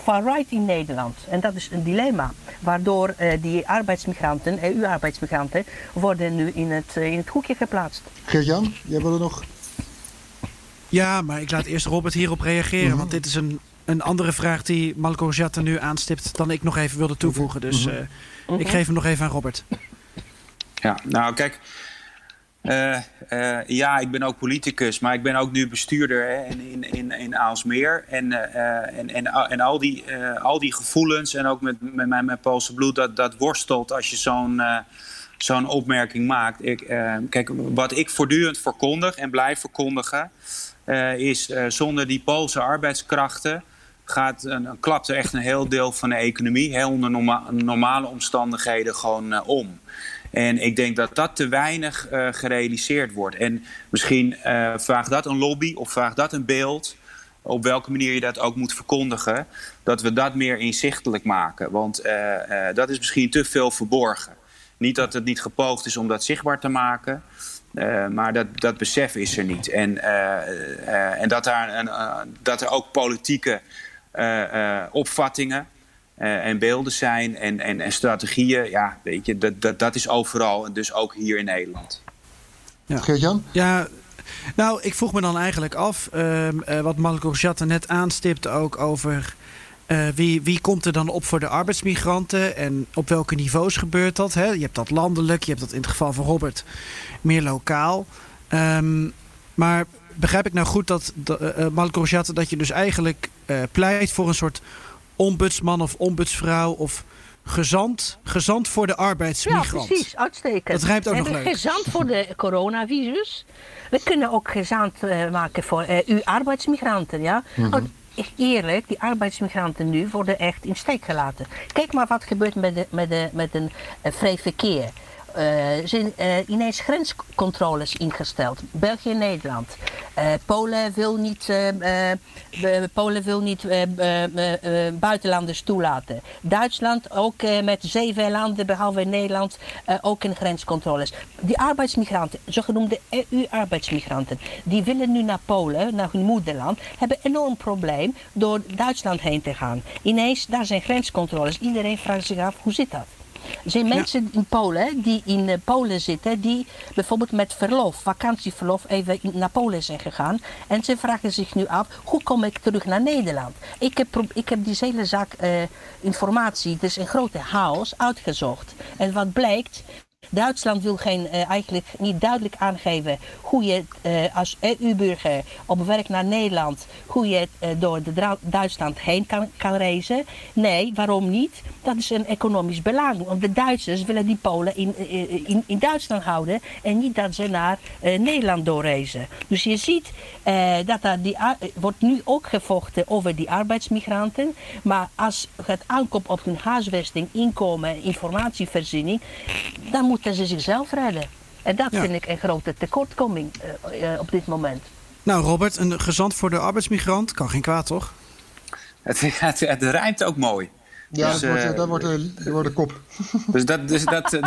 far-right in Nederland. En dat is een dilemma, waardoor die arbeidsmigranten, EU-arbeidsmigranten, worden nu in het, in het hoekje geplaatst. Geert-Jan, jij wilde nog ja, maar ik laat eerst Robert hierop reageren. Mhm. Want dit is een, een andere vraag die Malco Jatta nu aanstipt dan ik nog even wilde toevoegen. Dus uh, ik geef hem nog even aan Robert. Ja, nou kijk. Uh, uh, ja, ik ben ook politicus, maar ik ben ook nu bestuurder hè, in, in, in Aalsmeer. En, en, en, en al, die, al die gevoelens en ook met, met mijn met Poolse bloed, dat, dat worstelt als je zo'n zo'n opmerking maakt. Ik, kijk, wat ik voortdurend verkondig en blijf verkondigen, uh, is uh, zonder die Poolse arbeidskrachten gaat, uh, klapt er echt een heel deel van de economie heel onder norma normale omstandigheden gewoon om. En ik denk dat dat te weinig gerealiseerd wordt. En misschien vraagt dat een lobby of vraagt dat een beeld op welke manier je dat ook moet verkondigen, dat we dat meer inzichtelijk maken. Want dat is misschien te veel verborgen. Niet dat het niet gepoogd is om dat zichtbaar te maken, uh, maar dat, dat besef is er niet. En, uh, uh, en dat, daar een, dat er ook politieke opvattingen en beelden zijn en, en, en strategieën, ja, weet je, dat, dat, dat is overal, dus ook hier in Nederland. Ja. Geert-Jan? Ja, nou, ik vroeg me dan eigenlijk af, ehm, wat Marco Jatte net aanstipt ook over uh, wie, wie komt er dan op voor de arbeidsmigranten en op welke niveaus gebeurt dat? Hè? Je hebt dat landelijk, je hebt dat in het geval van Robert meer lokaal. Um, maar begrijp ik nou goed dat, uh, Malcolm dat je dus eigenlijk uh, pleit voor een soort ombudsman of ombudsvrouw of gezant, gezant voor de arbeidsmigrant? Ja, precies, uitstekend. Dat rijmt ook nog leuk. Gezant voor de coronavirus. We kunnen ook gezant uh, maken voor uh, arbeidsmigranten, ja. Mm -hmm eerlijk, die arbeidsmigranten nu worden echt in steek gelaten. Kijk maar wat gebeurt met, de, met, de, met een vrij verkeer. Uh, zijn uh, ineens grenscontroles ingesteld. België en Nederland. Uh, Polen wil niet, Polen wil niet buitenlanders toelaten. Duitsland ook met zeven landen behalve Nederland ook in grenscontroles. Die arbeidsmigranten, zogenoemde EU-arbeidsmigranten, die willen nu naar Polen, naar hun moederland, hebben een enorm probleem door Duitsland heen te gaan. Ineens, daar zijn grenscontroles. Iedereen vraagt zich af, hoe zit dat? Er zijn mensen in Polen die in eh, Polen zitten, die bijvoorbeeld met verlof, vakantieverlof, even naar Polen zijn gegaan. En ze vragen zich nu af, hoe kom ik terug naar Nederland? Ik heb, ik heb die hele zaak uh, informatie, dus een grote chaos, uitgezocht. En wat blijkt, Duitsland wil geen, uh, eigenlijk niet duidelijk aangeven hoe je uh, als EU-burger op weg naar Nederland, hoe je uh, door de Duitsland heen kan, kan reizen. Nee, waarom niet? Dat is een economisch belang. Want de Duitsers willen die Polen in, in, in Duitsland houden en niet dat ze naar Nederland doorreizen. Dus je ziet dat er die, wordt nu ook gevochten over die arbeidsmigranten. Maar als het aankomt op hun huisvesting, inkomen, informatievoorziening, dan moet moeten ze zichzelf redden. En dat vind ik een grote tekortkoming uh, uh, op dit moment. Nou, Robert, een gezant voor de arbeidsmigrant kan geen kwaad, toch? Het, het, het rijmt ook mooi. Ja, dus, wordt, uh, dat, wordt de, dat wordt de kop. Dus dat, dus dat,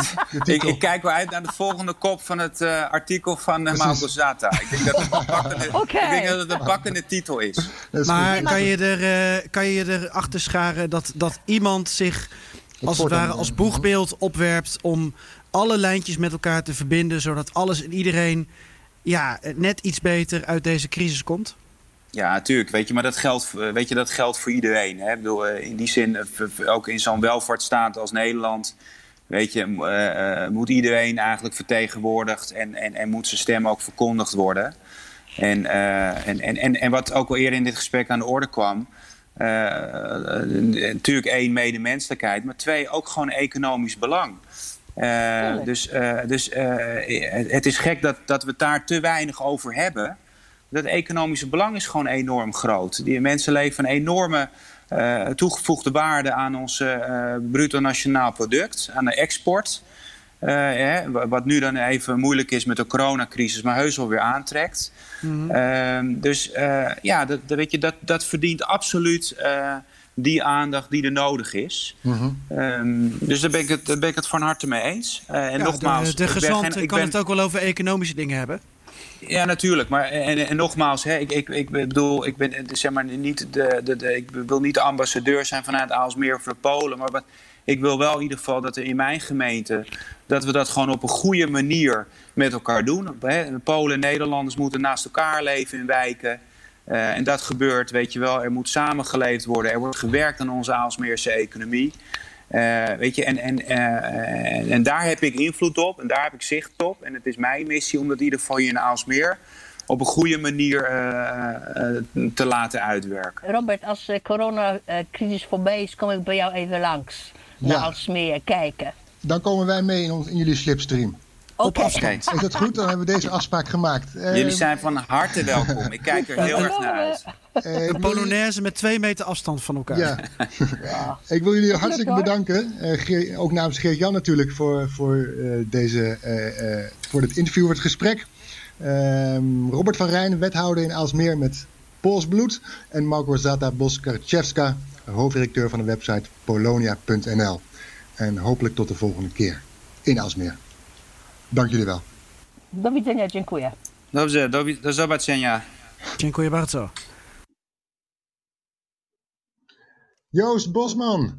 ik, ik, kijk wel uit naar de volgende kop van het uh, artikel van uh, Marco Zata. Ik denk dat het een pakkende, okay. ik denk dat het een pakkende titel is. is maar kan je, er, kan je er achter scharen dat, dat iemand zich als het ware als boegbeeld opwerpt om alle lijntjes met elkaar te verbinden, zodat alles en iedereen ja, net iets beter uit deze crisis komt? Ja, natuurlijk. Weet je, maar dat geldt, eh, weet je, dat geldt voor iedereen. Hè? Bedoel, eh, in die zin, eh, ook in zo'n welvaartsstaat als Nederland, weet je, moet iedereen eigenlijk vertegenwoordigd en, en, en moet zijn stem ook verkondigd worden. En, en, en, en, wat ook al eerder in dit gesprek aan de orde kwam, uh, natuurlijk één, medemenselijkheid, maar twee, ook gewoon economisch belang. Uh, dus uh, dus uh, het is gek dat, dat we het daar te weinig over hebben. Dat economische belang is gewoon enorm groot. Die mensen leven een enorme toegevoegde waarde aan ons bruto nationaal product, aan de export. hè, wat nu dan even moeilijk is met de coronacrisis, maar heus wel weer aantrekt. Ehm, dus ja, dat, dat, weet je, dat, dat verdient absoluut die aandacht die er nodig is. Ehm, dus daar ben, ik het, daar ben ik het van harte mee eens. en Ja, nogmaals, de, de ik ben gezant ik kan ben- het ook wel over economische dingen hebben. ja, natuurlijk. Maar en, en nogmaals, hè, ik, ik, ik bedoel, ik ben eh, zeg maar niet de, de, de, ik wil niet de ambassadeur zijn vanuit Aalsmeer voor Polen. Maar wat, ik wil wel in ieder geval dat er in mijn gemeente dat we dat gewoon op een goede manier met elkaar doen. Hè. Polen en Nederlanders moeten naast elkaar leven in wijken. Eh, en dat gebeurt, weet je wel. Er moet samengeleefd worden. Er wordt gewerkt aan onze Aalsmeerse economie. Eh, weet je, en, en, eh, en, daar heb ik invloed op en daar heb ik zicht op. En het is mijn missie om dat in ieder geval hier in Aalsmeer op een goede manier te laten uitwerken. Robert, als de coronacrisis voorbij is, kom ik bij jou even langs. Naar Ja. Alsmeer kijken. Dan komen wij mee in, ons, in jullie slipstream. Oké. Oké. Is dat goed? Dan hebben we deze afspraak gemaakt. Eh, Jullie zijn van harte welkom. Ik kijk er heel erg naar uit. eh, ik Een Polonaise met twee meter afstand van elkaar. Ja. ik wil jullie hartstikke bedanken. Eh, ook namens Geert-Jan natuurlijk voor, voor, eh, deze, eh, eh, voor dit interview, voor het gesprek. Ehm, Robert van Rijn, wethouder in Aalsmeer met Pools bloed. En Małgorzata Boskarczewska, hoofddirecteur van de website polonia.nl. En hopelijk tot de volgende keer in Aalsmeer. Dank jullie wel. Do widzenia, dziękuję. Dobrze, do, do zobaczenia. Dziękuję bardzo. Joost Bosman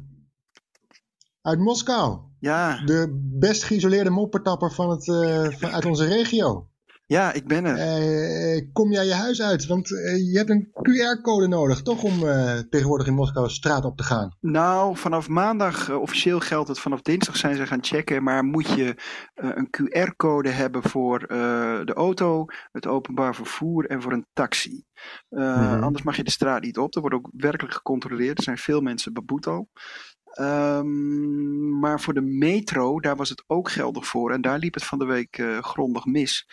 uit Moskou. Ja, De best geïsoleerde moppertapper van het, eh, van, uit onze regio. Ja, ik ben er. Eh, kom jij je huis uit? Want eh, je hebt een QR-code nodig, toch? Om eh, tegenwoordig in Moskou de straat op te gaan. Nou, vanaf maandag, officieel geldt het, vanaf dinsdag zijn ze gaan checken. Maar moet je een QR-code hebben voor de auto, het openbaar vervoer en voor een taxi. Mhm. Anders mag je de straat niet op. Er wordt ook werkelijk gecontroleerd. Er zijn veel mensen beboet al. Ehm, maar voor de metro, daar was het ook geldig voor. En daar liep het van de week grondig mis.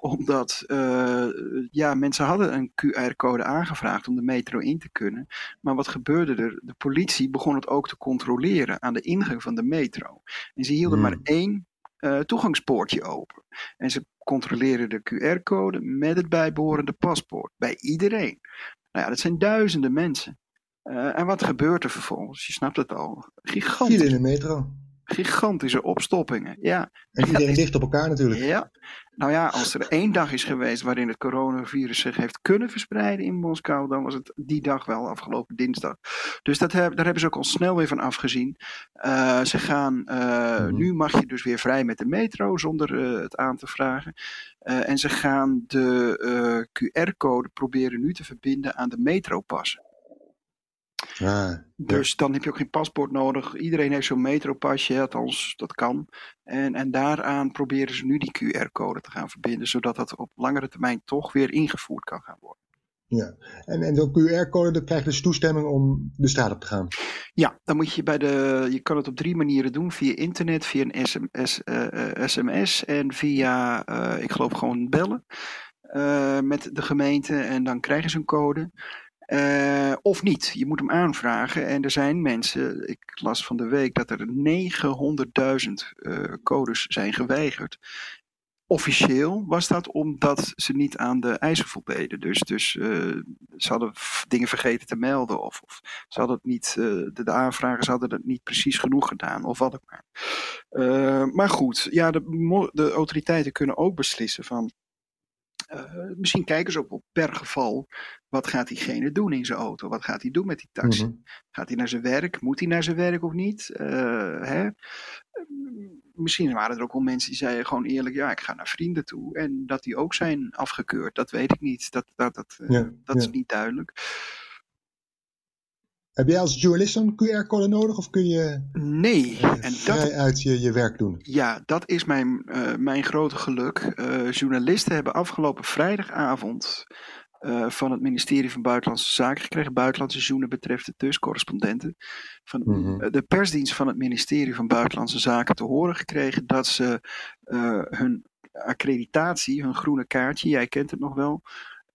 Omdat eh, ja, mensen hadden een QR-code aangevraagd om de metro in te kunnen. Maar wat gebeurde er? De politie begon het ook te controleren aan de ingang van de metro. En ze hielden Hmm. maar één eh, toegangspoortje open. En ze controleerden de QR-code met het bijbehorende paspoort. Bij iedereen. Nou ja, dat zijn duizenden mensen. Eh, en wat gebeurt er vervolgens? Je snapt het al. File in Gigantisch, de metro. Gigantische opstoppingen. Ja, En iedereen dicht op elkaar natuurlijk. ja. Nou ja, als er één dag is geweest waarin het coronavirus zich heeft kunnen verspreiden in Moskou, dan was het die dag wel afgelopen dinsdag. Dus dat heb, daar hebben ze ook al snel weer van afgezien. Eh, ze gaan, eh, Mhm. nu mag je dus weer vrij met de metro zonder eh, het aan te vragen. En ze gaan de QR-code proberen nu te verbinden aan de metropassen. Ah, Dus dan heb je ook geen paspoort nodig. Iedereen heeft zo'n metropasje, althans dat kan. En, en daaraan proberen ze nu die QR-code te gaan verbinden, zodat dat op langere termijn toch weer ingevoerd kan gaan worden. ja. En, en zo'n QR-code, dan krijg je dus toestemming om de straat op te gaan. Ja, dan moet je bij de. Je kan het op drie manieren doen: via internet, via een sms, eh, eh, sms en via, eh, ik geloof, gewoon bellen eh, met de gemeente. En dan krijgen ze een code. Eh, of niet. Je moet hem aanvragen. En er zijn mensen, ik las van de week dat er 900.000 eh, codes zijn geweigerd. Officieel was dat omdat ze niet aan de eisen voldeden. Dus, dus eh, ze hadden dingen vergeten te melden. Of, of ze hadden het niet, de, de aanvragers hadden het niet precies genoeg gedaan. Of wat ook maar. Maar goed, ja, de, de autoriteiten kunnen ook beslissen van. Eh, misschien kijken ze ook op per geval. Wat gaat diegene doen in zijn auto? Wat gaat hij doen met die taxi? Mhm. Gaat hij naar zijn werk? Moet hij naar zijn werk of niet? Eh, hè? Misschien waren er ook wel mensen die zeiden gewoon eerlijk: ja, ik ga naar vrienden toe. En dat die ook zijn afgekeurd, dat weet ik niet. Dat, dat, dat, eh, Ja, dat ja. is niet duidelijk. Heb jij als journalist zo'n QR-code nodig? Of kun je Nee, eh, en dat, vrij uit je, je werk doen? Ja, dat is mijn, eh, mijn grote geluk. Eh, journalisten hebben afgelopen vrijdagavond van het ministerie van Buitenlandse Zaken gekregen. Buitenlandse joenen betreft het dus, correspondenten. Van Mhm. de persdienst van het ministerie van Buitenlandse Zaken te horen gekregen dat ze hun accreditatie, hun groene kaartje, jij kent het nog wel,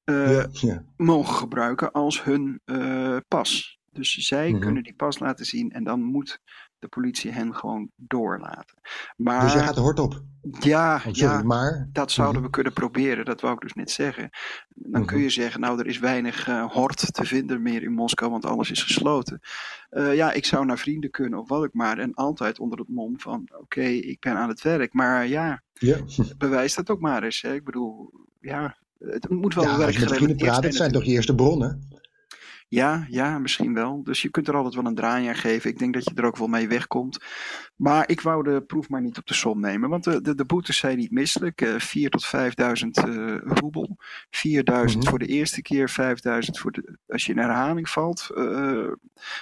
ja, ja. mogen gebruiken als hun pas. Dus zij Mhm. kunnen die pas laten zien en dan moet de politie hen gewoon doorlaten. Maar, Dus jij gaat op. Ja, Oh, sorry, ja maar... dat zouden Mhm. we kunnen proberen. Dat wou ik dus net zeggen. Dan kun Mhm. je zeggen, nou, er is weinig eh, hort te vinden meer in Moskou, want alles is gesloten. Eh, ja, ik zou naar vrienden kunnen of wat ik maar. En altijd onder het mom van, oké, ik ben aan het werk. Maar ja, Ja, bewijs dat ook maar eens. Hè. Ik bedoel, ja, het moet wel ja als je met vrienden werkgerelateerd praat, dat zijn toch je eerste bronnen? Ja, ja, misschien wel. Dus je kunt er altijd wel een draai aan geven. Ik denk dat je er ook wel mee wegkomt. Maar ik wou de proef maar niet op de som nemen. Want de, de, de boetes zijn niet misselijk. eh 4 tot 5000 eh roebel. 4000 Mhm. voor de eerste keer. 5000 voor de, als je in herhaling valt eh,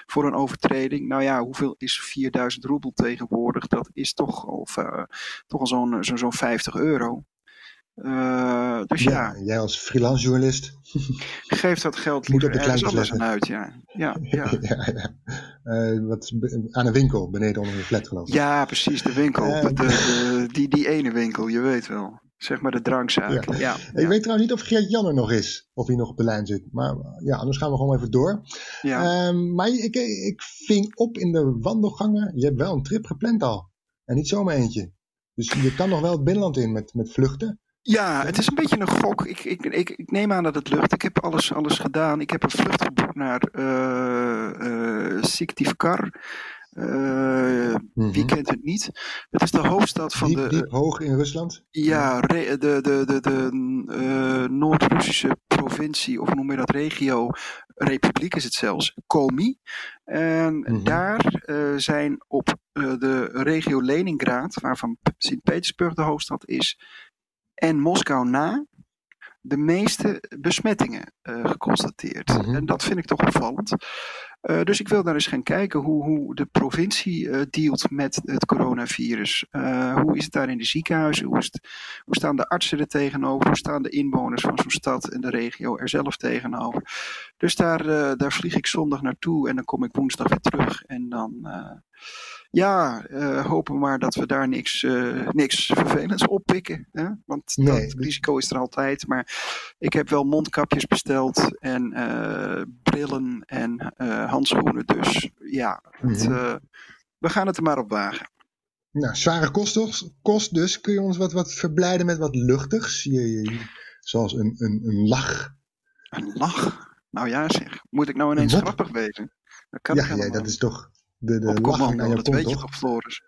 voor een overtreding. Nou ja, hoeveel is 4000 roebel tegenwoordig? Dat is toch al, toch al zo'n zo'n zo'n 50 euro. Eh, dus ja, Jij als freelance journalist. geef dat geld Moet liever op de ergens anders aan uit. Ja, ja, ja. ja, ja. Eh, wat, aan een winkel beneden onder de flat geloof ik. Ja, precies, de winkel. Eh, de, de, die, die ene winkel, je weet wel. Zeg maar de drankzaak. Ja. Ja, Ik weet trouwens niet of Geert Jan er nog is. Of hij nog op de lijn zit. Maar ja, anders gaan we gewoon even door. ja. Ehm, maar ik, ik ving op in de wandelgangen. Je hebt wel een trip gepland al. En niet zomaar eentje. Dus je kan nog wel het binnenland in met, met vluchten. Ja, het is een beetje een gok. Ik, ik, ik, ik neem aan dat het lukt. Ik heb alles, alles gedaan. Ik heb een vlucht geboekt naar uh, uh, Syktyvkar. Uh, Mhm. Wie kent het niet? Het is de hoofdstad van diep, de. diep hoog in Rusland. Ja, de, de, de, de uh, Noord-Russische provincie, of noem je dat, regio, republiek is het zelfs, Komi. En Mhm. daar uh, zijn op de regio Leningrad, waarvan Sint-Petersburg de hoofdstad is, en Moskou na, de meeste besmettingen uh, geconstateerd. Mhm. En dat vind ik toch opvallend. Uh, dus ik wil daar eens gaan kijken hoe, hoe de provincie uh, dealt met het coronavirus. Hoe is het daar in de ziekenhuizen? Hoe, het, hoe, staan de artsen er tegenover? Hoe staan de inwoners van zo'n stad en de regio er zelf tegenover? Dus daar, daar vlieg ik zondag naartoe en dan kom ik woensdag weer terug. En dan, ja, uh, hopen maar dat we daar niks, uh, niks vervelends oppikken. Hè? Want Nee. dat risico is er altijd. Maar ik heb wel mondkapjes besteld en uh, brillen en handschoenen. Dus ja, het, Mhm. we gaan het er maar op wagen. Nou, zware kost, kost dus. Kun je ons wat, wat verblijden met wat luchtigs? Je, je, zoals een, een, een lach. Een lach? Nou ja zeg, moet ik nou ineens grappig wezen? Dat kan Ja, ja, dat is toch de, de op commando, je dat weet je toch? Floris?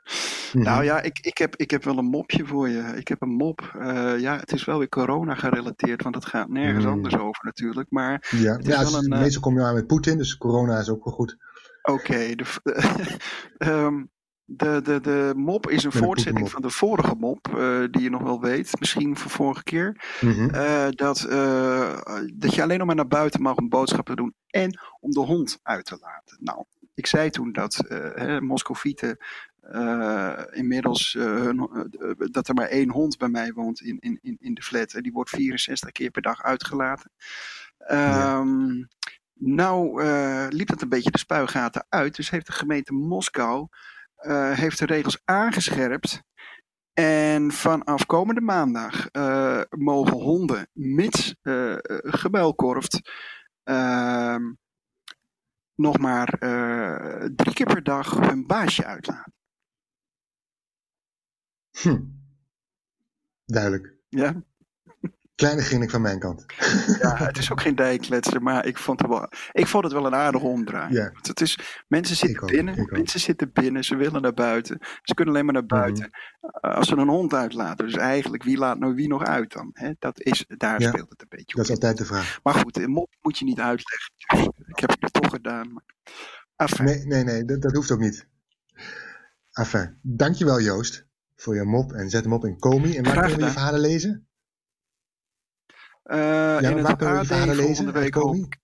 Mhm. Nou ja, ik, ik, heb, ik heb wel een mopje voor je. Ik heb een mop. Eh, ja, het is wel weer corona gerelateerd, want het gaat nergens Mm. anders over natuurlijk. Maar Ja, het is ja wel het- een, eh, meestal kom je aan met Poetin, dus corona is ook wel goed. Oké, de, ehm, de, de, de mop is een Met voortzetting van de vorige mop, eh, die je nog wel weet, misschien van vorige keer. Mhm. Dat, dat je alleen nog maar naar buiten mag om boodschappen te doen en om de hond uit te laten. Nou, ik zei toen dat Moscovieten eh, inmiddels eh, hun, dat er maar één hond bij mij woont in, in, in, in de flat. En die wordt 64 keer per dag uitgelaten. Ehm, Nou liep dat een beetje de spuigaten uit. Dus heeft de gemeente Moskou heeft de regels aangescherpt. En vanaf komende maandag mogen honden, mits uh, gemuilkorfd, uh, nog maar uh, drie keer per dag hun baasje uitlaten. Hm. Duidelijk. Ja. Kleine grinnik van mijn kant. Ja, het is ook geen dijkletser, maar ik vond het wel, ik vond het wel een aardige omdraai. Ja. Het is, mensen zitten ook, binnen, ik mensen zitten binnen, ze willen naar buiten. Ze kunnen alleen maar naar buiten uh, als ze een hond uitlaten. Dus eigenlijk, wie laat nou wie nog uit dan? Hè? Dat is, daar Ja. speelt het een beetje op. Dat is altijd de vraag. Maar goed, een mop moet je niet uitleggen. Dus ik heb het toch gedaan. Maar... Enfin, Nee, nee, nee, dat, dat hoeft ook niet. Enfin, dankjewel Joost voor je mop en zet hem op in Komi. En waar Graag kunnen we je verhalen lezen? Uh, Ja, in het AD volgende week ik.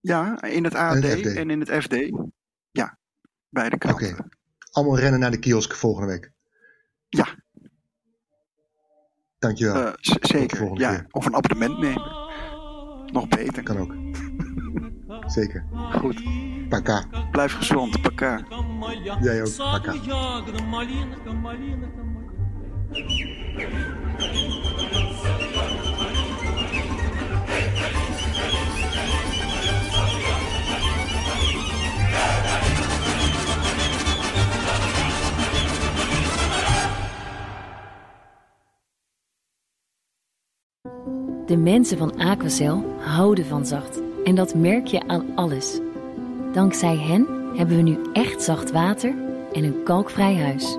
Ja, in het AD het en in het FD. Ja, beide Oké. kanten. Allemaal rennen naar de kiosk volgende week. Ja. Dankjewel. Uh, zeker, volgende ja. keer. Of een abonnement nemen. Nog beter. Kan ook. Zeker. Goed. Paka. Blijf gezond. Paka. Jij ook. Paka. De mensen van Aquacel houden van zacht. En dat merk je aan alles. Dankzij hen hebben we nu echt zacht water en een kalkvrij huis.